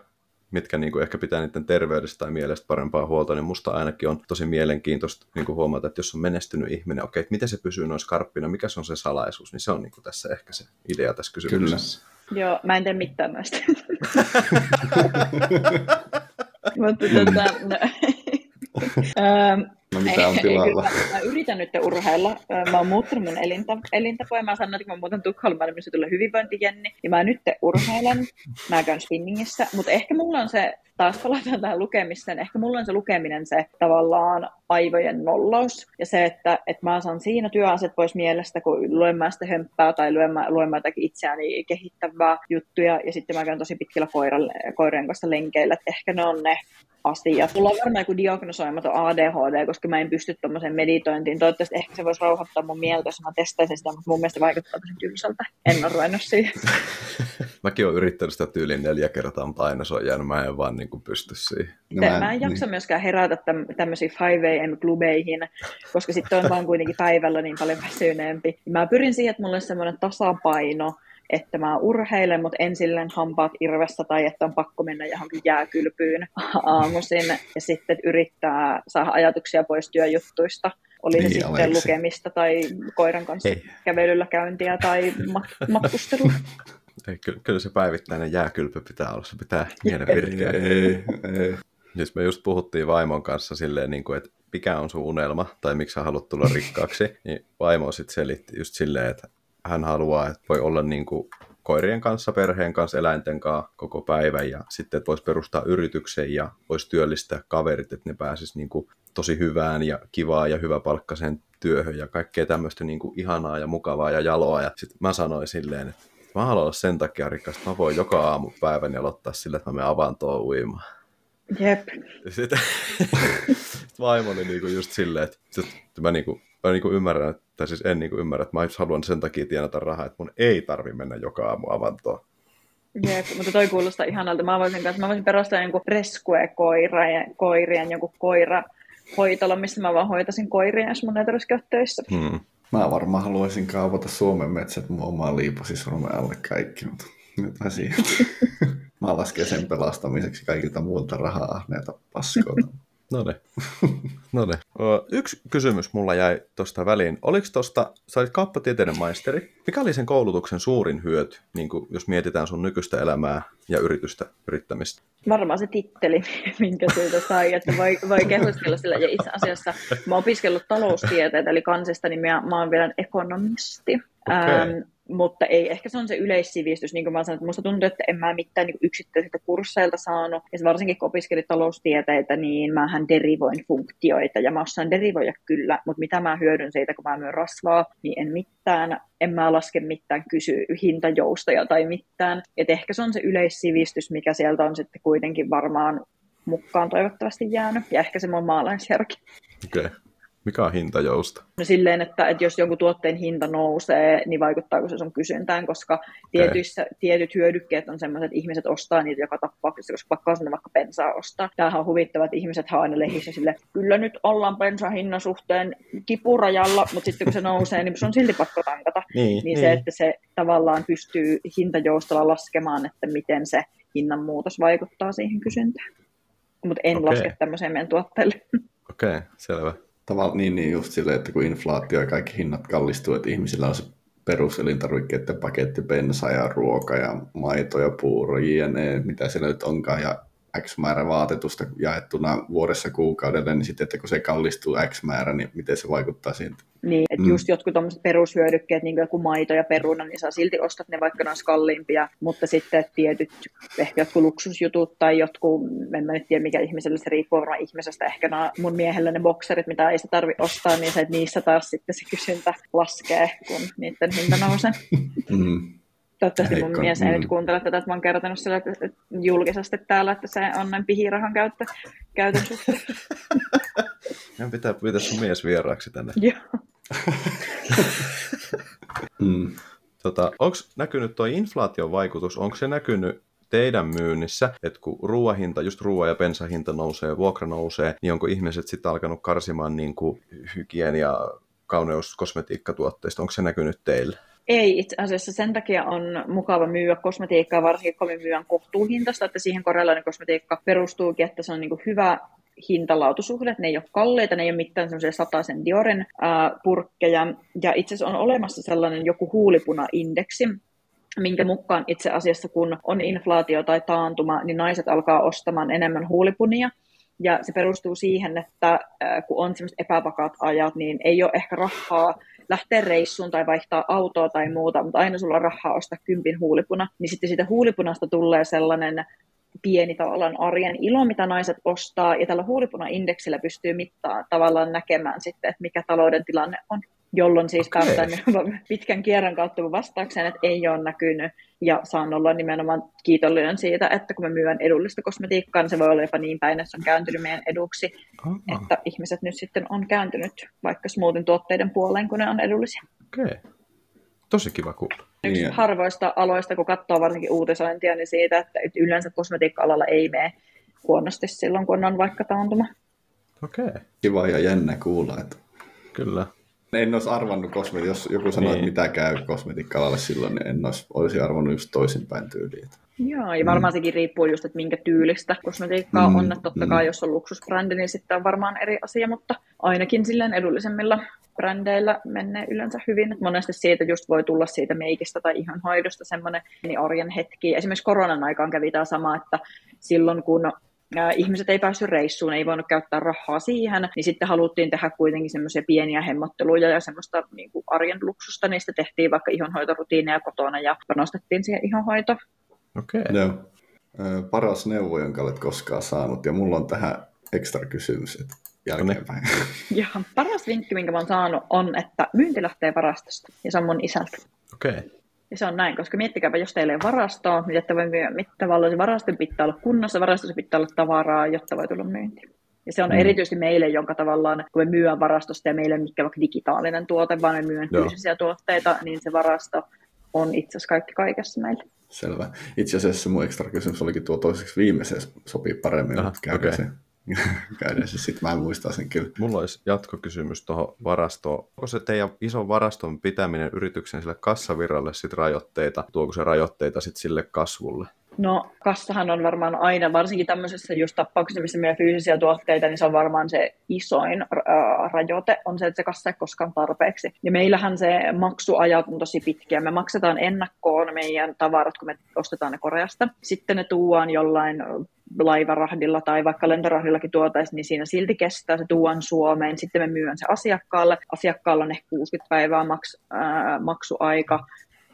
mitkä niin kuin ehkä pitää niiden terveydestä tai mielestä parempaa huolta, niin musta ainakin on tosi mielenkiintoista niin kuin huomata, että jos on menestynyt ihminen, okei, että miten se pysyy noin skarppina, mikä se on se salaisuus, niin se on niin kuin tässä ehkä se idea tässä kysymyksessä. Kyllä. Joo, mä en tee mitään näistä. Mutta tota, no, No mitä on tilalla? Mä, yritän nyt urheilla. Mä oon muuttanut mun elinta, elintapoja. Mä sanoin, että kun mä muutan Tukholmaan, niin se tulee hyvinvointijenni. Ja mä nyt urheilen. Mä käyn spinningissä. Mutta ehkä mulla on se, taas palataan tähän lukemiseen, ehkä mulla on se lukeminen se tavallaan aivojen nollaus. Ja se, että, että mä saan siinä työasiat pois mielestä, kun luen mä sitä hömppää tai luen mä, luen mä jotakin itseäni kehittävää juttuja. Ja sitten mä käyn tosi pitkillä koiralle, koirien kanssa lenkeillä. Että ehkä ne on ne asia. Mulla on varmaan joku diagnosoimaton ADHD, koska mä en pysty tuommoiseen meditointiin. Toivottavasti ehkä se voisi rauhoittaa mun mieltä, jos mä testaisin sitä, mutta mun mielestä vaikuttaa tosi tylsältä. En ole ruvennut siihen. Mäkin olen yrittänyt sitä tyyliin neljä kertaa, mutta aina se on jäänyt. Mä en vaan niin kuin pysty siihen. No, mä, en, mä en jaksa niin. myöskään herätä täm, tämmöisiin 5 am-klubeihin, koska sitten on vaan kuitenkin päivällä niin paljon väsyneempi. Mä pyrin siihen, että mulla on semmoinen tasapaino, että mä urheilen, mutta en silleen hampaat irvessä tai että on pakko mennä johonkin jääkylpyyn aamuisin ja sitten yrittää saada ajatuksia pois työjuttuista. Oli niin, se sitten Aleksi. lukemista tai koiran kanssa Ei. kävelyllä käyntiä tai mat- matkustelua. Ei, kyllä, kyllä se päivittäinen jääkylpy pitää olla, se pitää mielen virkeä. Ei, ei. Siis me just puhuttiin vaimon kanssa silleen, niin kuin, että mikä on sun unelma tai miksi sä haluat tulla rikkaaksi, niin vaimo sitten selitti just silleen, että hän haluaa, että voi olla niin kuin koirien kanssa, perheen kanssa, eläinten kanssa koko päivän ja sitten, että voisi perustaa yrityksen ja voisi työllistää kaverit, että ne pääsisi niin kuin tosi hyvään ja kivaa ja hyväpalkkaiseen työhön ja kaikkea tämmöistä niin kuin ihanaa ja mukavaa ja jaloa. Ja sitten mä sanoin silleen, että mä haluan olla sen takia rikas, että mä voin joka aamu päivän aloittaa sillä, että mä menen avantoon uimaan. Jep. Sitten vaimo oli niinku just silleen, että, että mä, niinku, mä niinku ymmärrän, tai siis en niinku ymmärrä, että mä haluan sen takia tienata rahaa, että mun ei tarvi mennä joka aamu avantoon. Jep, mutta toi kuulostaa ihanalta. Mä voisin, kanssa, mä voisin perustaa jonkun rescue-koirien, koirien jonkun koira hoitola, missä mä vaan hoitasin koiria, jos mun ei tarvitsisi töissä. Hmm. Mä varmaan haluaisin kaavata Suomen metsät mun omaa liipasisormen alle kaikki, mutta nyt mä siihen. mä lasken sen pelastamiseksi kaikilta muilta rahaa ahneita paskoilta. No ne. no ne. Yksi kysymys mulla jäi tuosta väliin. Oliko tuosta, sä olit kauppatieteiden maisteri. Mikä oli sen koulutuksen suurin hyöty, niin kuin jos mietitään sun nykyistä elämää ja yritystä, yrittämistä? Varmaan se titteli, minkä siitä sai, että voi, voi kehuskella sillä. Ja itse asiassa mä oon opiskellut taloustieteitä, eli kansista, niin mä, mä oon vielä ekonomisti. Okay. Ähm, mutta ei, ehkä se on se yleissivistys, niin kuin mä sanoin, että musta tuntuu, että en mä mitään niin yksittäisiltä kursseilta saanut, ja varsinkin kun opiskelin taloustieteitä, niin mähän derivoin funktioita, ja mä osaan derivoida kyllä, mutta mitä mä hyödyn siitä, kun mä myyn rasvaa, niin en mitään, en mä laske mitään kysy hintajoustoja tai mitään, et ehkä se on se yleissivistys, mikä sieltä on sitten kuitenkin varmaan mukaan toivottavasti jäänyt, ja ehkä se mun maalaisjärki. Okei. Okay. Mikä on hintajousto? No silleen, että, että jos jonkun tuotteen hinta nousee, niin vaikuttaako se sun kysyntään, koska tietyissä, okay. tietyt hyödykkeet on sellaiset, että ihmiset ostaa niitä joka tapauksessa, koska pakkaa sinne vaikka bensaa ostaa. Tämähän on huvittava, että ihmiset haa aina lehissä sille, kyllä nyt ollaan bensahinnan suhteen kipurajalla, mutta sitten kun se nousee, niin se on silti pakko tankata. Niin, niin, niin. se, että se tavallaan pystyy hintajoustolla laskemaan, että miten se hinnanmuutos vaikuttaa siihen kysyntään. Mutta en okay. laske tämmöiseen meidän tuotteille. Okei, okay, selvä. Tavallaan niin, niin just silleen, että kun inflaatio ja kaikki hinnat kallistuu, että ihmisillä on se peruselintarvikkeiden paketti, bensa ja ruoka ja maito ja puuro, jne, mitä siellä nyt onkaan, ja X määrä vaatetusta jaettuna vuodessa kuukaudelle, niin sitten, että kun se kallistuu X määrä, niin miten se vaikuttaa siitä? Niin, että mm. just jotkut tuommoiset perushyödykkeet, niin kuin joku maito ja peruna, niin saa silti ostat ne, vaikka ne olisi kalliimpia, mutta sitten tietyt, ehkä jotkut luksusjutut tai jotkut, en mä nyt tiedä mikä ihmiselle se riippuu varmaan ihmisestä, ehkä nämä mun miehellä ne bokserit, mitä ei sitä tarvi ostaa, niin se, että niissä taas sitten se kysyntä laskee, kun niiden hinta nousee. Mm. Toivottavasti mun mies ei mm. nyt kuuntele tätä, että mä oon kertonut sille, julkisesti täällä, että se on näin pihirahan käyttö, käytön suhteen. Meidän pitää pyytää sun mies vieraaksi tänne. Joo. mm. tota, onko näkynyt tuo inflaation vaikutus, onko se näkynyt teidän myynnissä, että kun ruoahinta, just ruoa- ja bensahinta nousee, vuokra nousee, niin onko ihmiset sitten alkanut karsimaan niin kuin hygienia, kauneus, kosmetiikkatuotteista, onko se näkynyt teille? Ei, itse asiassa sen takia on mukava myyä kosmetiikkaa, varsinkin kun me myydään kohtuuhintaista, että siihen korealainen kosmetiikka perustuukin, että se on niin hyvä hintalautusuhde, ne ei ole kalleita, ne ei ole mitään semmoisia sataisen Dioren ää, purkkeja, ja itse asiassa on olemassa sellainen joku huulipuna-indeksi, minkä mukaan itse asiassa kun on inflaatio tai taantuma, niin naiset alkaa ostamaan enemmän huulipunia, ja se perustuu siihen, että kun on sellaiset epävakaat ajat, niin ei ole ehkä rahaa lähteä reissuun tai vaihtaa autoa tai muuta, mutta aina sulla on rahaa ostaa kympin huulipuna, niin sitten siitä huulipunasta tulee sellainen pieni tavallaan arjen ilo, mitä naiset ostaa, ja tällä huulipuna-indeksillä pystyy mittaa tavallaan näkemään sitten, että mikä talouden tilanne on jolloin siis okay. päästään pitkän kierron kautta vastaukseen, että ei ole näkynyt, ja saan olla nimenomaan kiitollinen siitä, että kun me myyn edullista kosmetiikkaa, niin se voi olla jopa niin päin, että se on kääntynyt meidän eduksi, Aha. että ihmiset nyt sitten on kääntynyt vaikka smoothin tuotteiden puoleen, kun ne on edullisia. Okei. Okay. Tosi kiva kuulla. Yksi niin. harvoista aloista, kun katsoo varsinkin uutisointia, niin siitä, että yleensä kosmetiikka-alalla ei mene huonosti silloin, kun on vaikka taantuma. Okei. Okay. Kiva ja jännä kuulla. Että... Kyllä. En olisi arvannut kosmeti, jos joku sanoi, niin. että mitä käy kosmetiikka-alalle silloin, niin en olisi, olisi arvannut just toisinpäin tyyliin. Joo, ja varmaan mm. sekin riippuu just, että minkä tyylistä kosmetiikkaa mm. on. Että totta kai, mm. jos on luksusbrändi, niin sitten on varmaan eri asia, mutta ainakin silleen edullisemmilla brändeillä menee yleensä hyvin. Monesti siitä just voi tulla siitä meikistä tai ihan hoidosta semmoinen niin arjen hetki. Esimerkiksi koronan aikaan kävi tämä sama, että silloin kun ihmiset ei päässyt reissuun, ei voinut käyttää rahaa siihen, niin sitten haluttiin tehdä kuitenkin semmoisia pieniä hemmotteluja ja semmoista niin kuin arjen luksusta, niistä tehtiin vaikka ihonhoitorutiineja kotona ja panostettiin siihen ihonhoitoon. Okei. Okay. Joo. Paras neuvo, jonka olet koskaan saanut, ja mulla on tähän ekstra kysymys, että jälkeenpäin. Ja paras vinkki, minkä mä oon saanut, on, että myynti lähtee varastosta, ja se on mun isältä. Okei. Okay. Ja se on näin, koska miettikääpä, jos teillä ei varastoa, niin että voi myydä, mitä tavallaan se varaston pitää olla kunnossa, varastossa pitää olla tavaraa, jotta voi tulla myynti. Ja se on mm. erityisesti meille, jonka tavallaan, kun me myydään varastosta ja meille ei ole vaikka digitaalinen tuote, vaan me myydään fyysisiä tuotteita, niin se varasto on itse asiassa kaikki kaikessa meille. Selvä. Itse asiassa mun ekstra kysymys olikin tuo toiseksi viimeiseen, sopii paremmin, Aha, okay. se käydään se sitten, mä muistan sen kyllä. Mulla olisi jatkokysymys tuohon varastoon. Onko se teidän ison varaston pitäminen yrityksen sille kassavirralle sit rajoitteita? Tuoko se rajoitteita sitten sille kasvulle? No kassahan on varmaan aina, varsinkin tämmöisessä just tapauksessa, missä meillä fyysisiä tuotteita, niin se on varmaan se isoin ää, rajoite, on se, että se kassa ei koskaan tarpeeksi. Ja meillähän se maksuajat on tosi pitkiä. Me maksetaan ennakkoon meidän tavarat, kun me ostetaan ne Koreasta. Sitten ne tuodaan jollain laivarahdilla tai vaikka lentorahdillakin tuotaisiin, niin siinä silti kestää, se tuon Suomeen, sitten me myyn se asiakkaalle, asiakkaalla on ehkä 60 päivää maks, ää, maksuaika,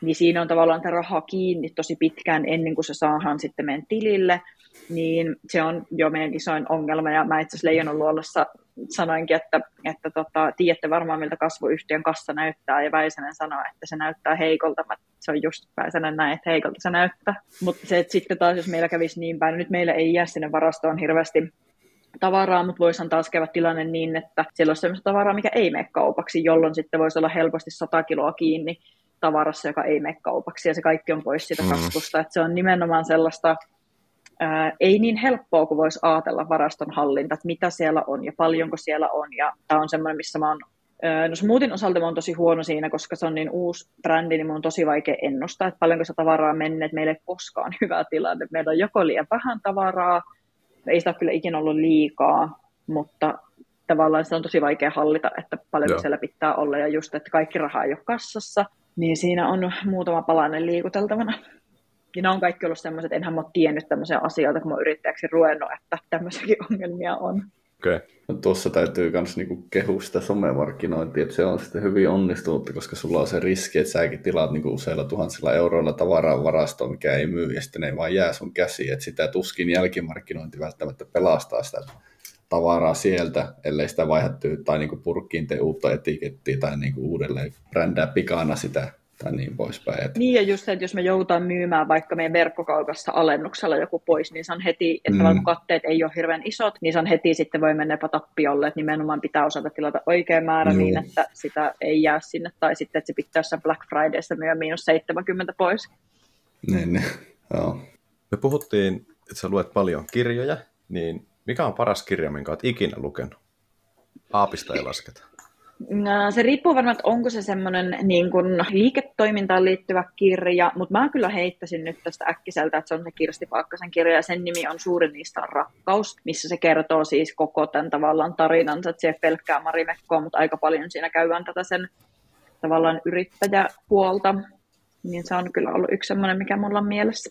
niin siinä on tavallaan tämä raha kiinni tosi pitkään ennen kuin se saadaan sitten meidän tilille, niin se on jo meidän isoin ongelma, ja mä itse asiassa Leijonan luolassa sanoinkin, että, että tota, tiedätte varmaan, miltä kasvuyhtiön kassa näyttää, ja Väisänen sanoi, että se näyttää heikolta. Mä, se on just Väisänen näin, että heikolta se näyttää. Mutta se, että sitten taas, jos meillä kävisi niin päin, nyt meillä ei jää sinne varastoon hirveästi tavaraa, mutta voisihan taas käydä tilanne niin, että siellä on sellaista tavaraa, mikä ei mene kaupaksi, jolloin sitten voisi olla helposti 100 kiloa kiinni tavarassa, joka ei mene kaupaksi, ja se kaikki on pois siitä mm. kasvusta. Että se on nimenomaan sellaista, ää, ei niin helppoa kuin voisi ajatella varaston hallinta, että mitä siellä on ja paljonko siellä on. Ja tämä on semmoinen, missä mä oon No smoothien osalta mä oon tosi huono siinä, koska se on niin uusi brändi, niin mun on tosi vaikea ennustaa, että paljonko se tavaraa menee, että meillä ei koskaan hyvä tilanne. Meillä on joko liian vähän tavaraa, ei sitä ole kyllä ikinä ollut liikaa, mutta tavallaan se on tosi vaikea hallita, että paljonko Joo. siellä pitää olla, ja just, että kaikki raha ei ole kassassa, niin siinä on muutama palanen liikuteltavana. Ja ne on kaikki ollut sellaiset, että enhän mä ole tiennyt tämmöisiä asioita, kun mä yrittäjäksi ruvennut, että tämmöisiäkin ongelmia on. Okay. No, tuossa täytyy myös niinku kehua sitä somemarkkinointia, että se on sitten hyvin onnistunut, koska sulla on se riski, että säkin tilaat niinku useilla tuhansilla euroilla tavaraa varastoon, mikä ei myy, ja sitten ei vaan jää sun käsiin, että sitä tuskin jälkimarkkinointi välttämättä pelastaa sitä tavaraa sieltä, ellei sitä vaihdattu tai niinku purkkiin tee uutta etikettiä tai niinku uudelleen brändää pikana sitä tai niin poispäin. Että... Niin ja just se, että jos me joudutaan myymään vaikka meidän verkkokaupassa alennuksella joku pois, niin se on heti, että mm. vaikka katteet ei ole hirveän isot, niin se on heti sitten voi mennä jopa tappiolle, että nimenomaan pitää osata tilata oikea määrä Joo. niin, että sitä ei jää sinne, tai sitten, että se pitää jossain Black Fridayssa myydä miinus 70 pois. Niin, niin. Joo. Me puhuttiin, että sä luet paljon kirjoja, niin mikä on paras kirja, minkä olet ikinä lukenut? Aapista ei lasketa. Se riippuu varmaan, että onko se semmoinen niin kuin liiketoimintaan liittyvä kirja, mutta mä kyllä heittäisin nyt tästä äkkiseltä, että se on se Kirsti Paakkasen kirja, ja sen nimi on Suurin niistä on rakkaus, missä se kertoo siis koko tämän tavallaan tarinansa, että se ei pelkkää Marimekkoa, mutta aika paljon siinä käydään tätä sen tavallaan yrittäjäpuolta, niin se on kyllä ollut yksi semmoinen, mikä mulla on mielessä.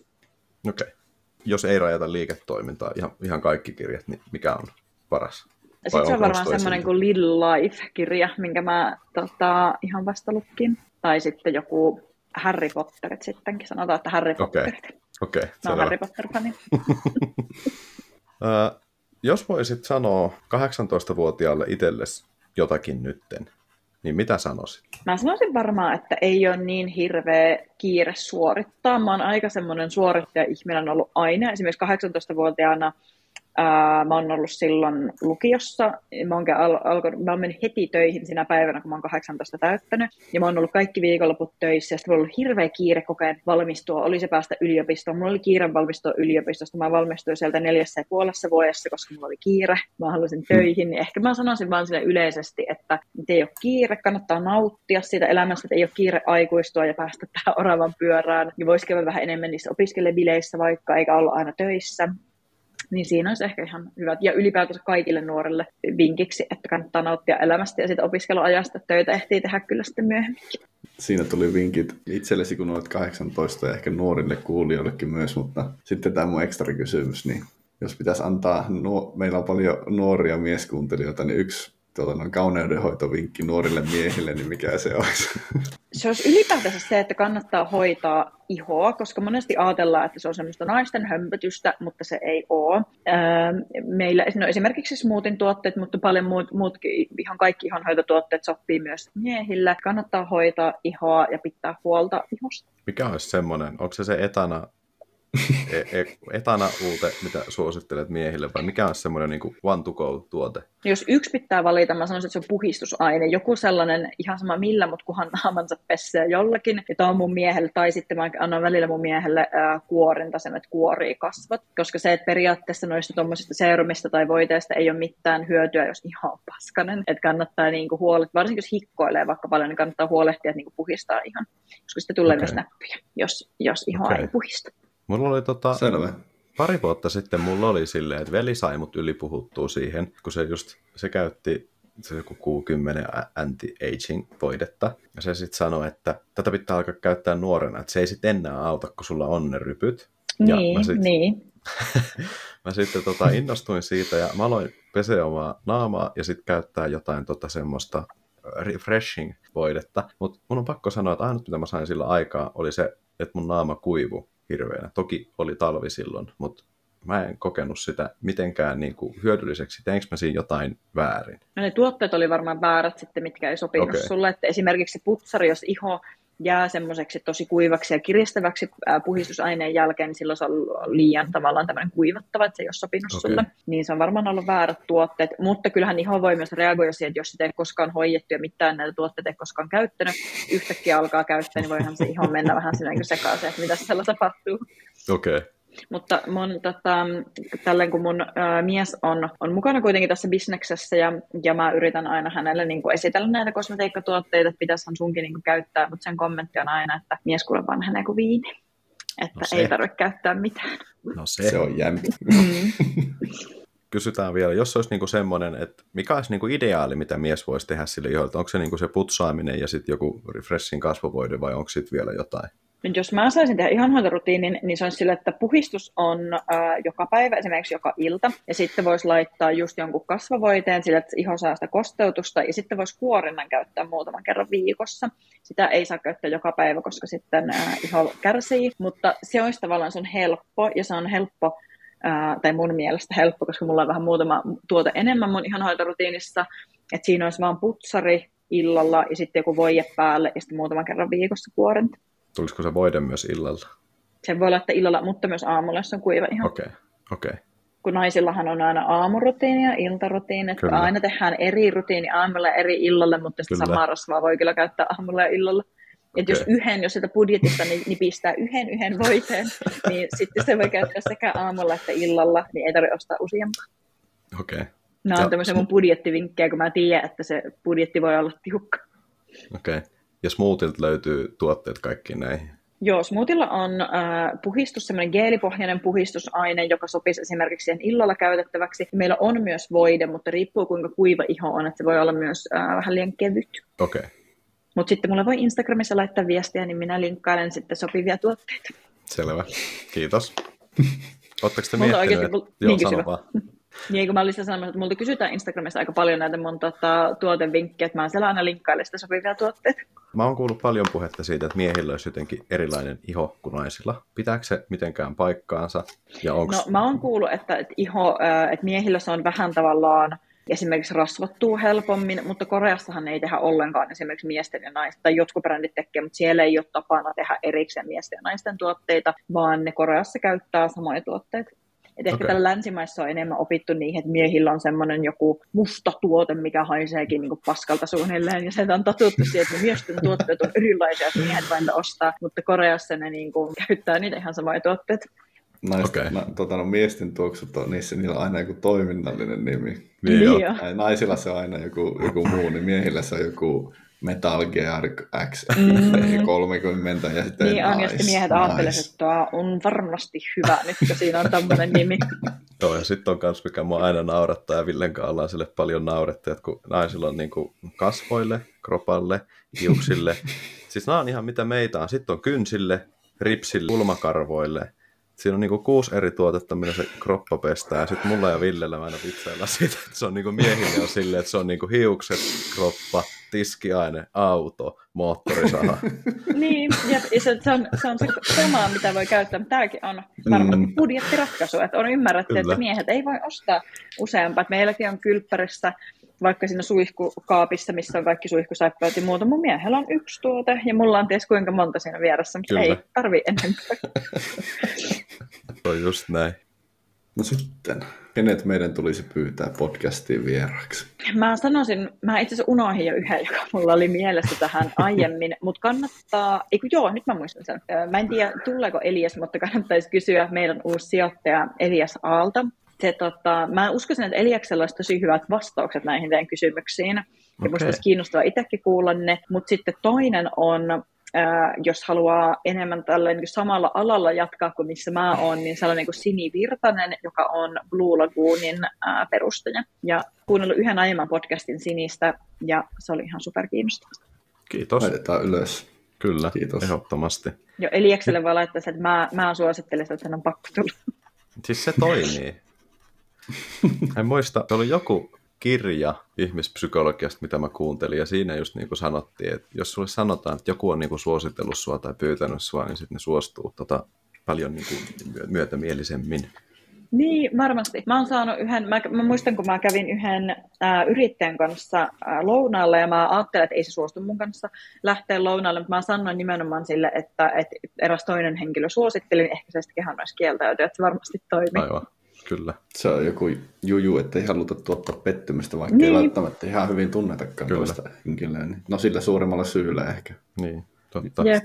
Okei. Okay. Jos ei rajata liiketoimintaa, ihan, ihan kaikki kirjat, niin mikä on paras? Sitten se on varmaan semmoinen kuin Little Life-kirja, minkä mä tota, ihan vasta lukkin. Tai sitten joku Harry Potterit sittenkin. Sanotaan, että Harry Potterit. Okei, okay. okay, Mä Harry Potter-fani. jos voisit sanoa 18-vuotiaalle itsellesi jotakin nytten, niin mitä sanoisit? Mä sanoisin varmaan, että ei ole niin hirveä kiire suorittaa. Mä oon aika semmoinen suorittaja-ihminen ollut aina. Esimerkiksi 18-vuotiaana Ää, mä oon ollut silloin lukiossa. Mä oon, al- alko- mä oon mennyt heti töihin sinä päivänä, kun mä oon 18 täyttänyt. Ja mä oon ollut kaikki viikonloput töissä. Ja sitten mulla on ollut hirveä kiire koko ajan valmistua. Oli se päästä yliopistoon. Mulla oli kiire valmistua yliopistosta. Mä valmistuin sieltä neljässä ja puolessa vuodessa, koska mulla oli kiire. Mä halusin hmm. töihin. Niin ehkä mä sanoisin vaan sille yleisesti, että ei ole kiire. Kannattaa nauttia siitä elämästä, että ei ole kiire aikuistua ja päästä tähän oravan pyörään. Ja voisi käydä vähän enemmän niissä opiskelebileissä vaikka, eikä olla aina töissä niin siinä olisi ehkä ihan hyvä. Ja ylipäätänsä kaikille nuorille vinkiksi, että kannattaa nauttia elämästä ja sitten opiskeluajasta töitä ehtii tehdä kyllä sitten myöhemminkin. Siinä tuli vinkit itsellesi, kun olet 18 ja ehkä nuorille kuulijoillekin myös, mutta sitten tämä mun ekstra kysymys, niin jos pitäisi antaa, nuo, meillä on paljon nuoria mieskuuntelijoita, niin yksi tuota, noin kauneudenhoitovinkki nuorille miehille, niin mikä se olisi? Se olisi ylipäätänsä se, että kannattaa hoitaa ihoa, koska monesti ajatellaan, että se on semmoista naisten hömpötystä, mutta se ei ole. Öö, meillä no esimerkiksi smootin tuotteet, mutta paljon muut, muutkin, ihan kaikki ihonhoitotuotteet sopii myös miehille. Kannattaa hoitaa ihoa ja pitää huolta ihosta. Mikä olisi semmoinen, onko se se etana e, e, etana uute, mitä suosittelet miehille, vai mikä on semmoinen niin one-to-go-tuote? Jos yksi pitää valita, mä sanoisin, että se on puhistusaine. Joku sellainen, ihan sama millä, mutta kunhan naamansa pessee jollakin. Ja tämä on mun miehelle, tai sitten mä annan välillä mun miehelle ää, kuorinta sen, että kuorii kasvat. Koska se, että periaatteessa noista tuommoisista serumista tai voiteista ei ole mitään hyötyä, jos ihan on paskanen. Että kannattaa niinku huolehtia, varsinkin jos hikkoilee vaikka paljon, niin kannattaa huolehtia, että niinku puhistaa ihan. Koska sitten tulee okay. myös näppyjä, jos, jos ihan okay. ei puhista. Mulla oli tota, Selvä. pari vuotta sitten mulla oli silleen, että veli sai mut ylipuhuttua siihen, kun se just, se käytti se joku Q10 anti-aging voidetta. Ja se sitten sanoi, että tätä pitää alkaa käyttää nuorena, että se ei sitten enää auta, kun sulla on ne rypyt. Ja niin, mä sit, niin. mä sitten tota, innostuin siitä ja mä aloin peseä omaa naamaa ja sitten käyttää jotain tota semmoista refreshing-voidetta. Mutta mun on pakko sanoa, että ainut mitä mä sain sillä aikaa oli se, että mun naama kuivu hirveänä. Toki oli talvi silloin, mutta mä en kokenut sitä mitenkään niin kuin hyödylliseksi. Teinkö mä siinä jotain väärin? No ne tuotteet oli varmaan väärät sitten, mitkä ei sopinut okay. sulle. Että esimerkiksi putsari, jos iho jää semmoiseksi tosi kuivaksi ja kiristäväksi puhistusaineen jälkeen, niin silloin se on liian tavallaan tämmöinen kuivattava, että se ei ole sopinut okay. sulle. Niin se on varmaan ollut väärät tuotteet, mutta kyllähän iho voi myös reagoida siihen, että jos sitä ei koskaan hoidettu ja mitään näitä tuotteita ei koskaan käyttänyt, yhtäkkiä alkaa käyttää, niin voihan se iho mennä vähän sinne sekaisin, että mitä siellä tapahtuu. Okei. Okay. Mutta mun, tota, tälleen kun mun ä, mies on, on mukana kuitenkin tässä bisneksessä ja, ja mä yritän aina hänelle niin kuin esitellä näitä kosmetiikkatuotteita, että pitäisihän sunkin niin kuin käyttää, mutta sen kommentti on aina, että mies kuule vanhenee kuin viini. Että no ei tarvitse käyttää mitään. No se. Se on jämpi. Mm. Kysytään vielä, jos olisi niinku semmoinen, että mikä olisi niinku ideaali, mitä mies voisi tehdä sille iholta? Onko se niinku se putsaaminen ja sitten joku refreshin kasvovoide vai onko sitten vielä jotain? Jos mä saisin tehdä ihonhoitorutiinin, niin se on sille, että puhistus on äh, joka päivä, esimerkiksi joka ilta. Ja sitten voisi laittaa just jonkun kasvavoiteen sille, että iho saa sitä kosteutusta. Ja sitten voisi kuorinnan käyttää muutaman kerran viikossa. Sitä ei saa käyttää joka päivä, koska sitten äh, iho kärsii. Mutta se olisi tavallaan, se on helppo ja se on helppo Ää, tai mun mielestä helppo, koska mulla on vähän muutama tuote enemmän mun ihonhoitorutiinissa, että siinä olisi vaan putsari illalla ja sitten joku voije päälle ja sitten muutaman kerran viikossa kuorinta. Tulisiko se voide myös illalla? Se voi laittaa illalla, mutta myös aamulla, jos on kuiva ihan. Okei, okay. okei. Okay. Kun naisillahan on aina aamurutiini ja iltarutiini, että kyllä. aina tehdään eri rutiini aamulla ja eri illalle, mutta sitten samaa rasvaa voi kyllä käyttää aamulla ja illalla. Okay. Että jos yhden, jos sitä budjetista niin, niin pistää yhden yhden voiteen, niin sitten se voi käyttää sekä aamulla että illalla, niin ei tarvitse ostaa useampaa. Okei. Okay. Nämä on Ja- tämmöisiä mun budjettivinkkejä, kun mä tiedän, että se budjetti voi olla tiukka. Okei. Okay. Ja Smoothilta löytyy tuotteet kaikkiin näihin. Joo, smoothilla on äh, puhistus, semmoinen geelipohjainen puhistusaine, joka sopisi esimerkiksi siihen illalla käytettäväksi. Meillä on myös voide, mutta riippuu kuinka kuiva iho on, että se voi olla myös äh, vähän liian kevyt. Okei. Okay. Mutta sitten mulle voi Instagramissa laittaa viestiä, niin minä linkkailen sitten sopivia tuotteita. Selvä. Kiitos. Oletteko te Multa miettinyt, oikeasti- että... mul- Joo, niin sano vaan. Niin, kun mä olin sanomassa, että multa kysytään Instagramissa aika paljon näitä mun tota, tuotevinkkejä, että mä siellä aina linkkailen sitä sopivia tuotteita. Mä oon kuullut paljon puhetta siitä, että miehillä olisi jotenkin erilainen iho kuin naisilla. Pitääkö se mitenkään paikkaansa? Ja onko... No, mä oon kuullut, että, että, iho, että miehillä se on vähän tavallaan esimerkiksi rasvattuu helpommin, mutta Koreassahan ei tehdä ollenkaan esimerkiksi miesten ja naisten, tai jotkut brändit tekee, mutta siellä ei ole tapana tehdä erikseen miesten ja naisten tuotteita, vaan ne Koreassa käyttää samoja tuotteita. Et ehkä Okei. täällä länsimaissa on enemmän opittu niihin, että miehillä on semmoinen joku musta tuote, mikä haiseekin niin paskalta suunnilleen, ja se on totuttu siihen, että miesten tuotteet on erilaisia, että miehet vain ostaa, mutta Koreassa ne niin kuin, käyttää niitä ihan samoja tuotteita. Naisten, Okei. na, tota, no, miesten tuoksut on niissä, niillä on aina joku toiminnallinen nimi. Niin joo. joo. Ja naisilla se on aina joku, joku muu, niin miehillä se on joku Metal Gear X Mm. 30 ja sitten Niin on, ja sitten miehet ajattelisivat, että tämä on varmasti hyvä nyt, kun siinä on tämmöinen nimi. Joo, ja sitten on myös, mikä mua aina naurattaa, ja Villen kanssa ollaan sille paljon naurettu, että kun naisilla on niinku kasvoille, kropalle, hiuksille, siis nämä on ihan mitä meitä on. Sitten on kynsille, ripsille, kulmakarvoille. Siinä on niinku kuusi eri tuotetta, millä se kroppa pestää. Ja sitten mulla ja Villellä mä aina vitsailla siitä, että se on niinku miehille on silleen, että se on niinku hiukset, kroppa, tiskiaine, auto, moottorisaha. Niin, ja se, se, on, se on se sama, mitä voi käyttää, mutta tämäkin on varmaan Mm. budjettiratkaisu, että on ymmärretty, Kyllä. että miehet ei voi ostaa useampaa. Meilläkin on kylppärissä, vaikka siinä suihkukaapissa, missä on kaikki suihkusäppäät ja muuta, mun miehellä on yksi tuote, ja mulla on ties kuinka monta siinä vieressä, mutta Kyllä. ei tarvi enempää. Se on just näin. No sitten, kenet meidän tulisi pyytää podcastiin vieraaksi? Mä sanoisin, mä itse asiassa unohdin jo yhden, joka mulla oli mielessä tähän aiemmin, mutta kannattaa, eikö joo, nyt mä muistan sen. Mä en tiedä, tuleeko Elias, mutta kannattaisi kysyä meidän uusi sijoittaja Elias Aalta. Se, tota, mä uskoisin, että Eliaksella olisi tosi hyvät vastaukset näihin teidän kysymyksiin. Ja Okei. musta olisi kiinnostavaa itsekin kuulla ne. Mutta sitten toinen on, ää, jos haluaa enemmän tällä niin samalla alalla jatkaa kuin missä mä oon, niin sellainen kuin Sini Virtanen, joka on Blue Lagoonin ää, perustaja. Ja kuunnellut yhden aiemman podcastin Sinistä, ja se oli ihan superkiinnostavaa. Kiitos. Laitetaan ylös. Kyllä, Kiitos. ehdottomasti. Jo Eliakselle voi laittaa se, että mä, mä suosittelisin, että sen on pakko tulla. Siis se toimii. En muista, se oli joku kirja ihmispsykologiasta, mitä mä kuuntelin, ja siinä just niin kuin sanottiin, että jos sulle sanotaan, että joku on niin kuin suositellut sua tai pyytänyt sua, niin sitten ne suostuu tota, paljon niin kuin myö- myötämielisemmin. Niin, varmasti. Mä oon saanut yhden, mä, mä muistan kun mä kävin yhden ää, yrittäjän kanssa ää, lounaalla ja mä ajattelin, että ei se suostu mun kanssa lähteä lounaalle, mutta mä sanoin nimenomaan sille, että, että eräs toinen henkilö suositteli, niin ehkä se sitten kehan olisi kieltäytyä, että se varmasti toimii. Aivan, kyllä. Se on joku juju, että ei haluta tuottaa pettymystä, vaikka niin. ei välttämättä ihan hyvin tunnetakaan Kyllä. toista henkilöä. Niin- No sillä suuremmalla syyllä ehkä. Niin, totta. Jep.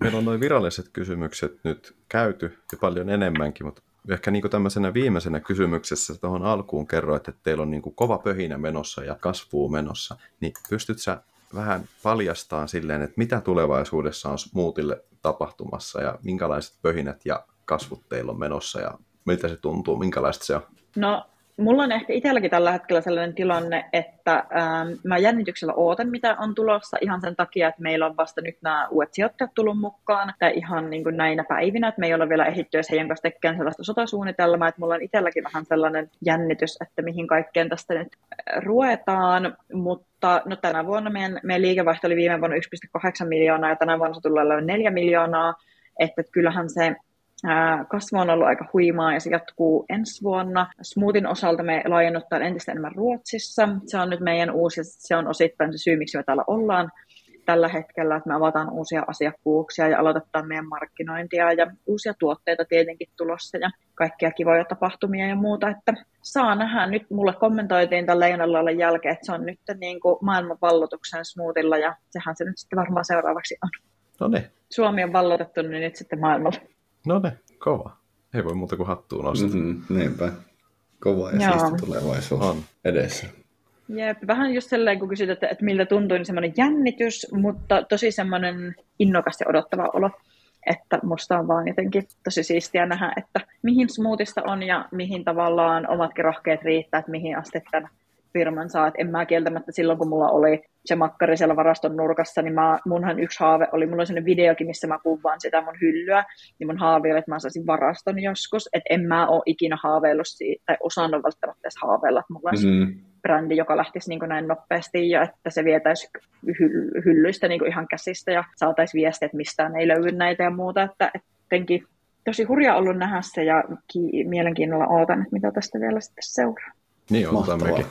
Meillä on noin viralliset kysymykset nyt käyty ja paljon enemmänkin, mutta ehkä niin tämmöisenä viimeisenä kysymyksessä tuohon alkuun kerroit, että teillä on niin kova pöhinä menossa ja kasvuu menossa, niin pystyt sä vähän paljastamaan silleen, että mitä tulevaisuudessa on Smoothille tapahtumassa ja minkälaiset pöhinät ja kasvut teillä on menossa ja miltä se tuntuu, minkälaista se on? No, mulla on ehkä itselläkin tällä hetkellä sellainen tilanne, että ähm, mä jännityksellä ootan, mitä on tulossa ihan sen takia, että meillä on vasta nyt nämä uudet sijoittajat tullut mukaan, tai ihan niin kuin näinä päivinä, että me ei ole vielä ehditty edes heidän kanssa tekemään sellaista sotasuunnitelmaa, että mulla on itselläkin vähän sellainen jännitys, että mihin kaikkeen tästä nyt äh, ruetaan, mutta no tänä vuonna meidän, meidän liikevaihto oli viime vuonna 1,8 miljoonaa, ja tänä vuonna se tulee olemaan 4 miljoonaa, että kyllähän se Kasvu on ollut aika huimaa ja se jatkuu ensi vuonna. Smoothin osalta me laajennuttaan entistä enemmän Ruotsissa. Se on nyt meidän uusi, se on osittain se syy, miksi me täällä ollaan tällä hetkellä, että me avataan uusia asiakkuuksia ja aloitetaan meidän markkinointia ja uusia tuotteita tietenkin tulossa ja kaikkia kivoja tapahtumia ja muuta, että saa nähdä. Nyt mulle kommentoitiin tällä Leijonalla jälkeen, että se on nyt niin kuin maailman vallotuksen smoothilla ja sehän se nyt sitten varmaan seuraavaksi on. No ne, Suomi on vallotettu, niin nyt sitten maailmalla. No ne, kova. Ei voi muuta kuin hattuun nostaa. Mm-hmm, niinpä. kova ja Joo. siisti tulevaisuus On. edessä. Jep, vähän just sellainen, kun kysyt, että, että miltä tuntuu, niin semmoinen jännitys, mutta tosi semmoinen innokas ja odottava olo. Että musta on vaan jotenkin tosi siistiä nähdä, että mihin smoothista on ja mihin tavallaan omatkin rohkeet riittää, että mihin asti tämän firman saa. Et en mä kieltämättä silloin, kun mulla oli se makkari siellä varaston nurkassa, niin mä, munhan yksi haave oli, mulla oli sellainen videokin, missä mä kuvaan sitä mun hyllyä, niin mun haave oli, että mä saisin varaston joskus, että en mä ole ikinä haaveillut siitä, tai osannut välttämättä edes haaveilla, että mulla olisi Mm. brändi, joka lähtisi niin näin nopeasti ja että se vietäisi hyll- hyllyistä niin ihan käsistä ja saataisiin viestiä, että mistään ei löydy näitä ja muuta. Että että jotenkin tosi hurja ollut nähdä se ja ki- mielenkiinnolla ootan, että mitä tästä vielä sitten seuraa. Niin on mekin.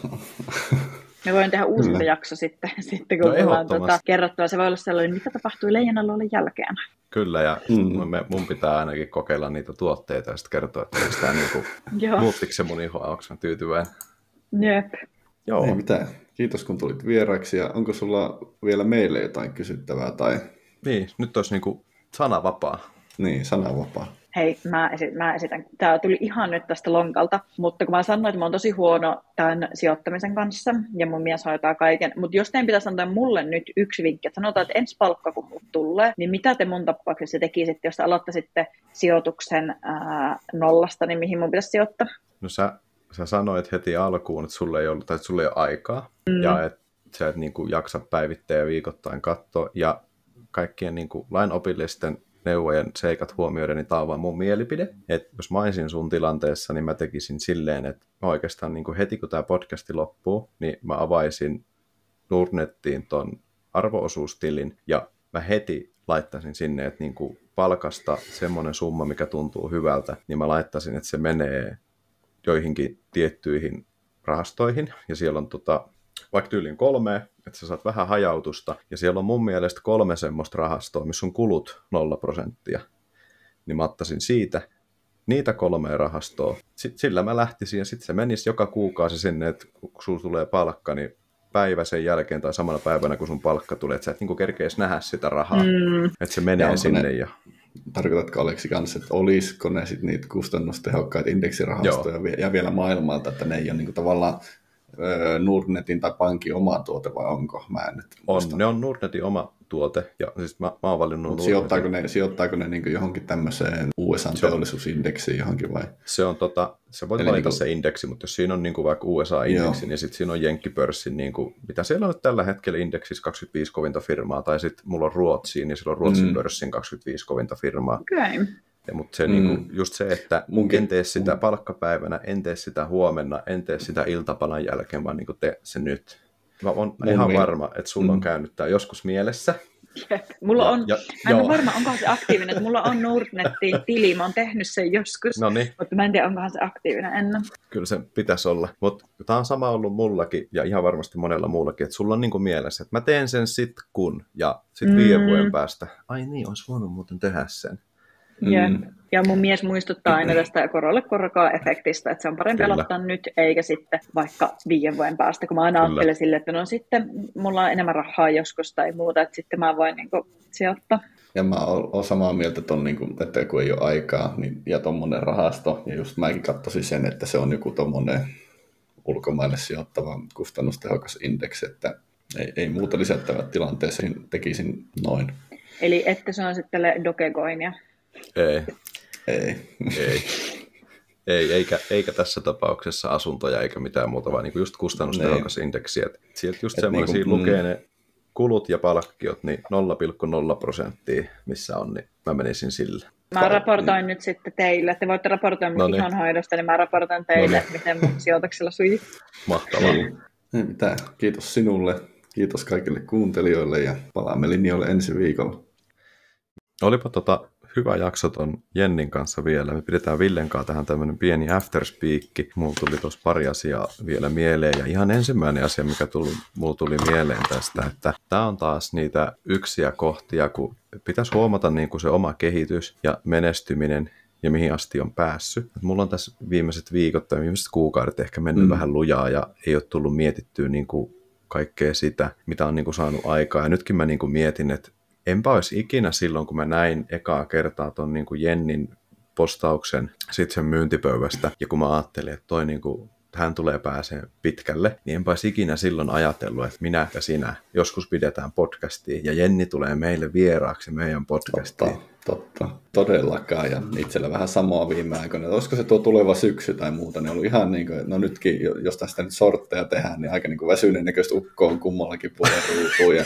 Me voin tehdä uusi Kyllä. jakso sitten, sitten kun No no, ollaan tota, kerrottua. Se voi olla sellainen, mitä tapahtui Leijonalla jälkeen. Kyllä, ja Mm. mm. me, mun pitää ainakin kokeilla niitä tuotteita ja sitten kertoa, että onko tämä niinku, Joo, muuttiko se mun ihoa, onko mä tyytyväinen. jep. Joo, Ei mitään. Kiitos kun tulit vieraiksi ja onko sulla vielä meille jotain kysyttävää tai niin, nyt olisi niinku sana vapaa. niin, sananvapaa. Hei, mä, esi- mä esitän. Tämä tuli ihan nyt tästä lonkalta, mutta kun mä sanoin, että mä oon tosi huono tämän sijoittamisen kanssa ja mun mies hoitaa kaiken, mutta jos teidän pitäisi antaa mulle nyt yksi vinkki, että sanotaan, että ensi palkka kun mulle tulee, niin mitä te mun tapauksessa tekisitte, jos te aloittaisitte sijoituksen ää, nollasta, niin mihin mun pitäisi sijoittaa? No sä, sä sanoit heti alkuun, että sulle ei ollut, tai että sulle ei ole aikaa, mm. ja että sä et niinku jaksa päivittäin ja viikoittain katsoa, ja kaikkien niinku lainopillisten neuvojen seikat huomioiden, niin tämä on vaan mun mielipide. Että jos mä olisin sun tilanteessa, niin mä tekisin silleen, että mä oikeastaan niin kuin heti kun tämä podcasti loppuu, niin mä avaisin Nordnettiin ton arvoosuustilin ja mä heti laittaisin sinne, että niin kuin palkasta semmoinen summa, mikä tuntuu hyvältä, niin mä laittaisin, että se menee joihinkin tiettyihin rahastoihin, ja siellä on tota, vaikka tyylin kolme, että sä saat vähän hajautusta, ja siellä on mun mielestä kolme semmoista rahastoa, missä on kulut nolla prosenttia, niin mä ottaisin siitä niitä kolmea rahastoa. Sitten sillä mä lähtisin, ja sitten se menisi joka kuukausi sinne, että kun sulla tulee palkka, niin päivä sen jälkeen tai samana päivänä, kun sun palkka tulee, että sä et niinku kerkeisi nähdä sitä rahaa, Mm, että se menee onko sinne. ne- Ja... Tarkoitatko Aleksi kanssa, että olisiko ne sit niitä kustannustehokkaita indeksirahastoja vie- ja vielä maailmalta, että ne ei ole niinku tavallaan Nordnetin tai pankin oma tuote vai onko? Mä en nyt On, ne on Nordnetin oma tuote, ja siis mä, mä oon valinnut Mut Nordnetin. sijoittaako ne, sijoittaako ne niinku johonkin tämmöiseen USA-teollisuusindeksiin johonkin vai? Se on tota, se Eli valita niinku- se indeksi, mutta jos siinä on niinku vaikka USA-indeksi, Joo. niin sitten siinä on Jenkkipörssin, niinku, mitä siellä on nyt tällä hetkellä indeksissä 25 kovinta firmaa, tai sitten mulla on Ruotsiin, niin siellä on Ruotsin mm. pörssin 25 kovinta firmaa. okay. Ja, mutta se Mm. mm. niinku, just se, että Munkin- en tee sitä mun- palkkapäivänä, en tee sitä huomenna, en tee sitä iltapalan jälkeen, vaan niinku tee se nyt. Mä oon Mun ihan miel- varma, että sulla on Mm. käynyt tämä joskus mielessä. Jep. Mulla Ja- on, ja- mä en ole joo. varma, onkohan se aktiivinen, että mulla on Nordnetin tili, mä oon tehnyt sen joskus, No niin, mutta mä en tiedä, onkohan se aktiivinen ennen. kyllä se pitäisi olla. Mutta tämä on sama ollut mullakin ja ihan varmasti monella muullakin, että sulla on niinku mielessä, että mä teen sen sit kun ja sitten Mm. viiden vuoden päästä, ai niin, olisi voinut muuten tehdä sen. Mm. Ja mun mies muistuttaa aina tästä korolle korkaa efektistä, että se on parempi Kyllä. aloittaa nyt, eikä sitten vaikka viiden vuoden päästä, kun mä aina Kyllä. ajattelen sille, että no sitten mulla on enemmän rahaa joskus tai muuta, että sitten mä voin niin sijoittaa. Ja mä oon, samaa mieltä, ton, niin kuin, että kun ei ole aikaa, niin, ja tuommoinen rahasto, ja just mäkin katsoisin sen, että se on joku tuommoinen ulkomaille sijoittava kustannustehokas indeksi, että ei, ei muuta lisättävää tilanteessa niin tekisin noin. Eli että se on sitten Dogecoinia. Ei, Ei. ei. Ei, eikä, eikä tässä tapauksessa asuntoja eikä mitään muuta, vaan niinku just kustannustehokas indeksi. Et sieltä just semmoinen, niinku, siinä lukee mm. ne kulut ja palkkiot, niin 0,0 prosenttia, missä on, niin mä menisin sille. Mä raportoin nyt sitten teille, te voitte raportoida No niin. ihonhoidosta, niin mä raportoin teille, No miten mun sijoituksella sujii. Mahtavaa. Ei, ei mitään. Kiitos sinulle, kiitos kaikille kuuntelijoille ja palaamme linjoille ensi viikolla. Olipa tota hyvä jakso ton Jennin kanssa vielä. Me pidetään Villen kanssa tähän tämmönen pieni afterspeakki. Mulla tuli tuossa pari asiaa vielä mieleen. Ja ihan ensimmäinen asia, mikä tuli, mulla tuli mieleen tästä, että tämä on taas niitä yksiä kohtia, kun pitäisi huomata niin kuin se oma kehitys ja menestyminen ja mihin asti on päässyt. Et mulla on tässä viimeiset viikot tai viimeiset kuukaudet ehkä mennyt mm. vähän lujaa ja ei ole tullut mietittyä niin kuin kaikkea sitä, mitä on niin kuin saanut aikaa. Ja nytkin mä niin kuin mietin, että enpä olisi ikinä silloin, kun mä näin ekaa kertaa ton niin kuin Jennin postauksen sitten sen myyntipöydästä, ja kun mä ajattelin, että toi niinku hän tulee pääsee pitkälle, niin enpä ikinä silloin ajatellut, että minä ja sinä joskus pidetään podcastia ja Jenni tulee meille vieraaksi meidän podcastiin. Totta, totta. Todellakaan. Ja itsellä vähän samaa viime aikoina. Olisiko se tuo tuleva syksy tai muuta, niin on ollut ihan niin kuin, no nytkin, jos tästä nyt sortteja tehdään, niin aika niin kuin väsyneen näköistä ukkoa on kummallakin puolella Ja,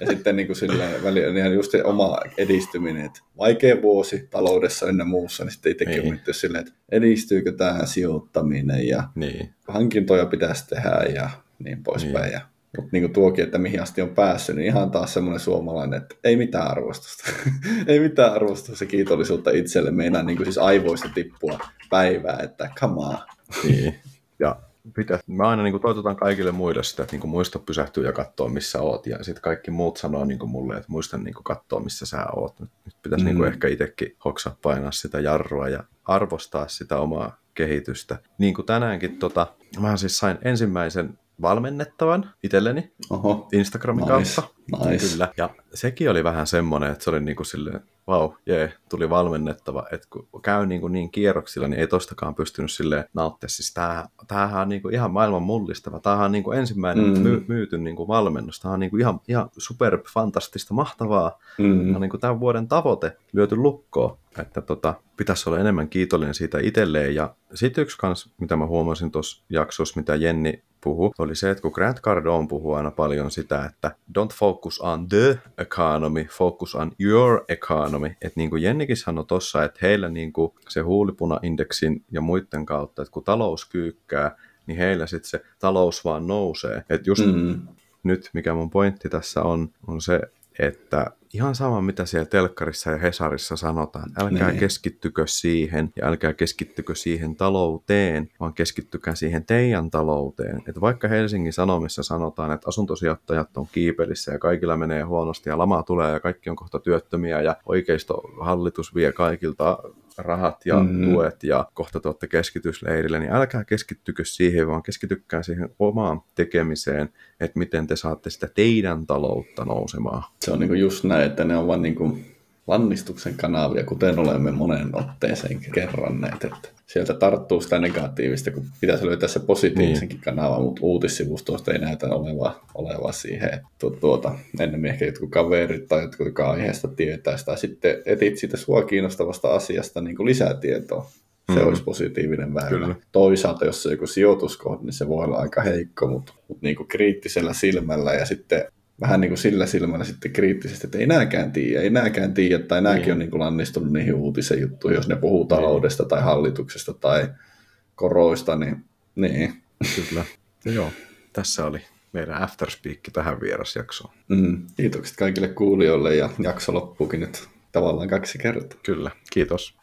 ja sitten niin kuin silleen, väliin, niin just se oma edistyminen, että vaikea vuosi taloudessa ynnä muussa, niin sitten itsekin niin. on silleen, että edistyykö tämä sijoittaminen ja niin. hankintoja pitäisi tehdä ja niin poispäin. Niin. Ja mutta niin tuokin, että mihin asti on päässyt, niin ihan taas semmoinen suomalainen, että ei mitään arvostusta. ei mitään arvostusta ja kiitollisuutta itselle. Meinaa niin siis aivoista tippua päivää, että come on. niin. Ja pitäisi, mä aina niin toitotan kaikille muille sitä, että niin muista pysähtyä ja katsoa, missä oot. Ja sitten kaikki muut sanoo niin mulle, että muista niin katsoa, missä sä oot. Nyt, nyt pitäisi mm. niin ehkä itsekin hoksa painaa sitä jarrua ja arvostaa sitä omaa kehitystä. Niin kuin tänäänkin, tota, mä siis sain ensimmäisen valmennettavan itselleni Oho, Instagramin nice, kautta. Nice. Kyllä. Ja sekin oli vähän semmoinen, että se oli niin kuin silleen, vau, wow, jee, tuli valmennettava. Että kun käy niin, kuin niin kierroksilla, niin ei tostakaan pystynyt silleen nauttia. Siis tämähän, tämähän on niin kuin ihan maailman mullistava. Tämähän on niin kuin ensimmäinen mm. my, myyty niin kuin valmennus. Tämä on niin kuin ihan, ihan super fantastista, mahtavaa. Mm. Tämä on niin kuin tämän vuoden tavoite lyöty lukkoon. Että tota, pitäisi olla enemmän kiitollinen siitä itselleen. Ja sitten yksi kans, mitä mä huomasin tuossa jaksossa, mitä Jenni puhui, oli se, että kun Grant Cardone puhuu aina paljon sitä, että don't focus on the economy, focus on your economy. Että niin kuin Jennikin sanoi tuossa, että heillä niin kuin se huulipuna-indeksin ja muiden kautta, että kun talous kyykkää, niin heillä sitten se talous vaan nousee. Että just mm-hmm. nyt, mikä mun pointti tässä on, on se, että ihan sama, mitä siellä telkkarissa ja Hesarissa sanotaan. Älkää niin. keskittykö siihen ja älkää keskittykö siihen talouteen, vaan keskittykää siihen teidän talouteen. Että vaikka Helsingin Sanomissa sanotaan, että asuntosijoittajat on kiipelissä ja kaikilla menee huonosti ja lama tulee ja kaikki on kohta työttömiä ja oikeisto hallitus vie kaikilta rahat ja mm. tuet ja kohta tuotte keskitysleirille, niin älkää keskittykö siihen, vaan keskittykää siihen omaan tekemiseen, että miten te saatte sitä teidän taloutta nousemaan. Se on niinku just näin, että ne on vaan niinku lannistuksen kanavia, kuten olemme monen otteeseen kerranneet, että sieltä tarttuu sitä negatiivista, kun pitäisi löytää se positiivisenkin niin. kanava, mutta uutissivustoista ei näytä olevaa, olevaa siihen. Tu, tuota, ennemmin ehkä jotkut kaverit tai jotkut, jotka aiheesta tietää sitä. Sitten etit siitä sua kiinnostavasta asiasta niin kuin lisää tietoa. Se mm-hmm. olisi positiivinen väylä. Kyllä. Toisaalta, jos se on joku sijoituskohde, niin se voi olla aika heikko, mutta, mutta niin kuin kriittisellä silmällä ja sitten vähän niin kuin sillä silmällä sitten kriittisesti, että ei nääkään tiedä, ei nääkään tiedä, tai nääkin niin. on niin kuin lannistunut niihin uutisen juttuihin, jos ne puhuu niin. taloudesta tai hallituksesta tai koroista, niin, niin. Kyllä. Joo, tässä oli meidän afterspeak tähän vierasjaksoon. Mm, kiitokset kaikille kuulijoille ja jakso loppuukin nyt tavallaan kaksi kertaa. Kyllä, kiitos.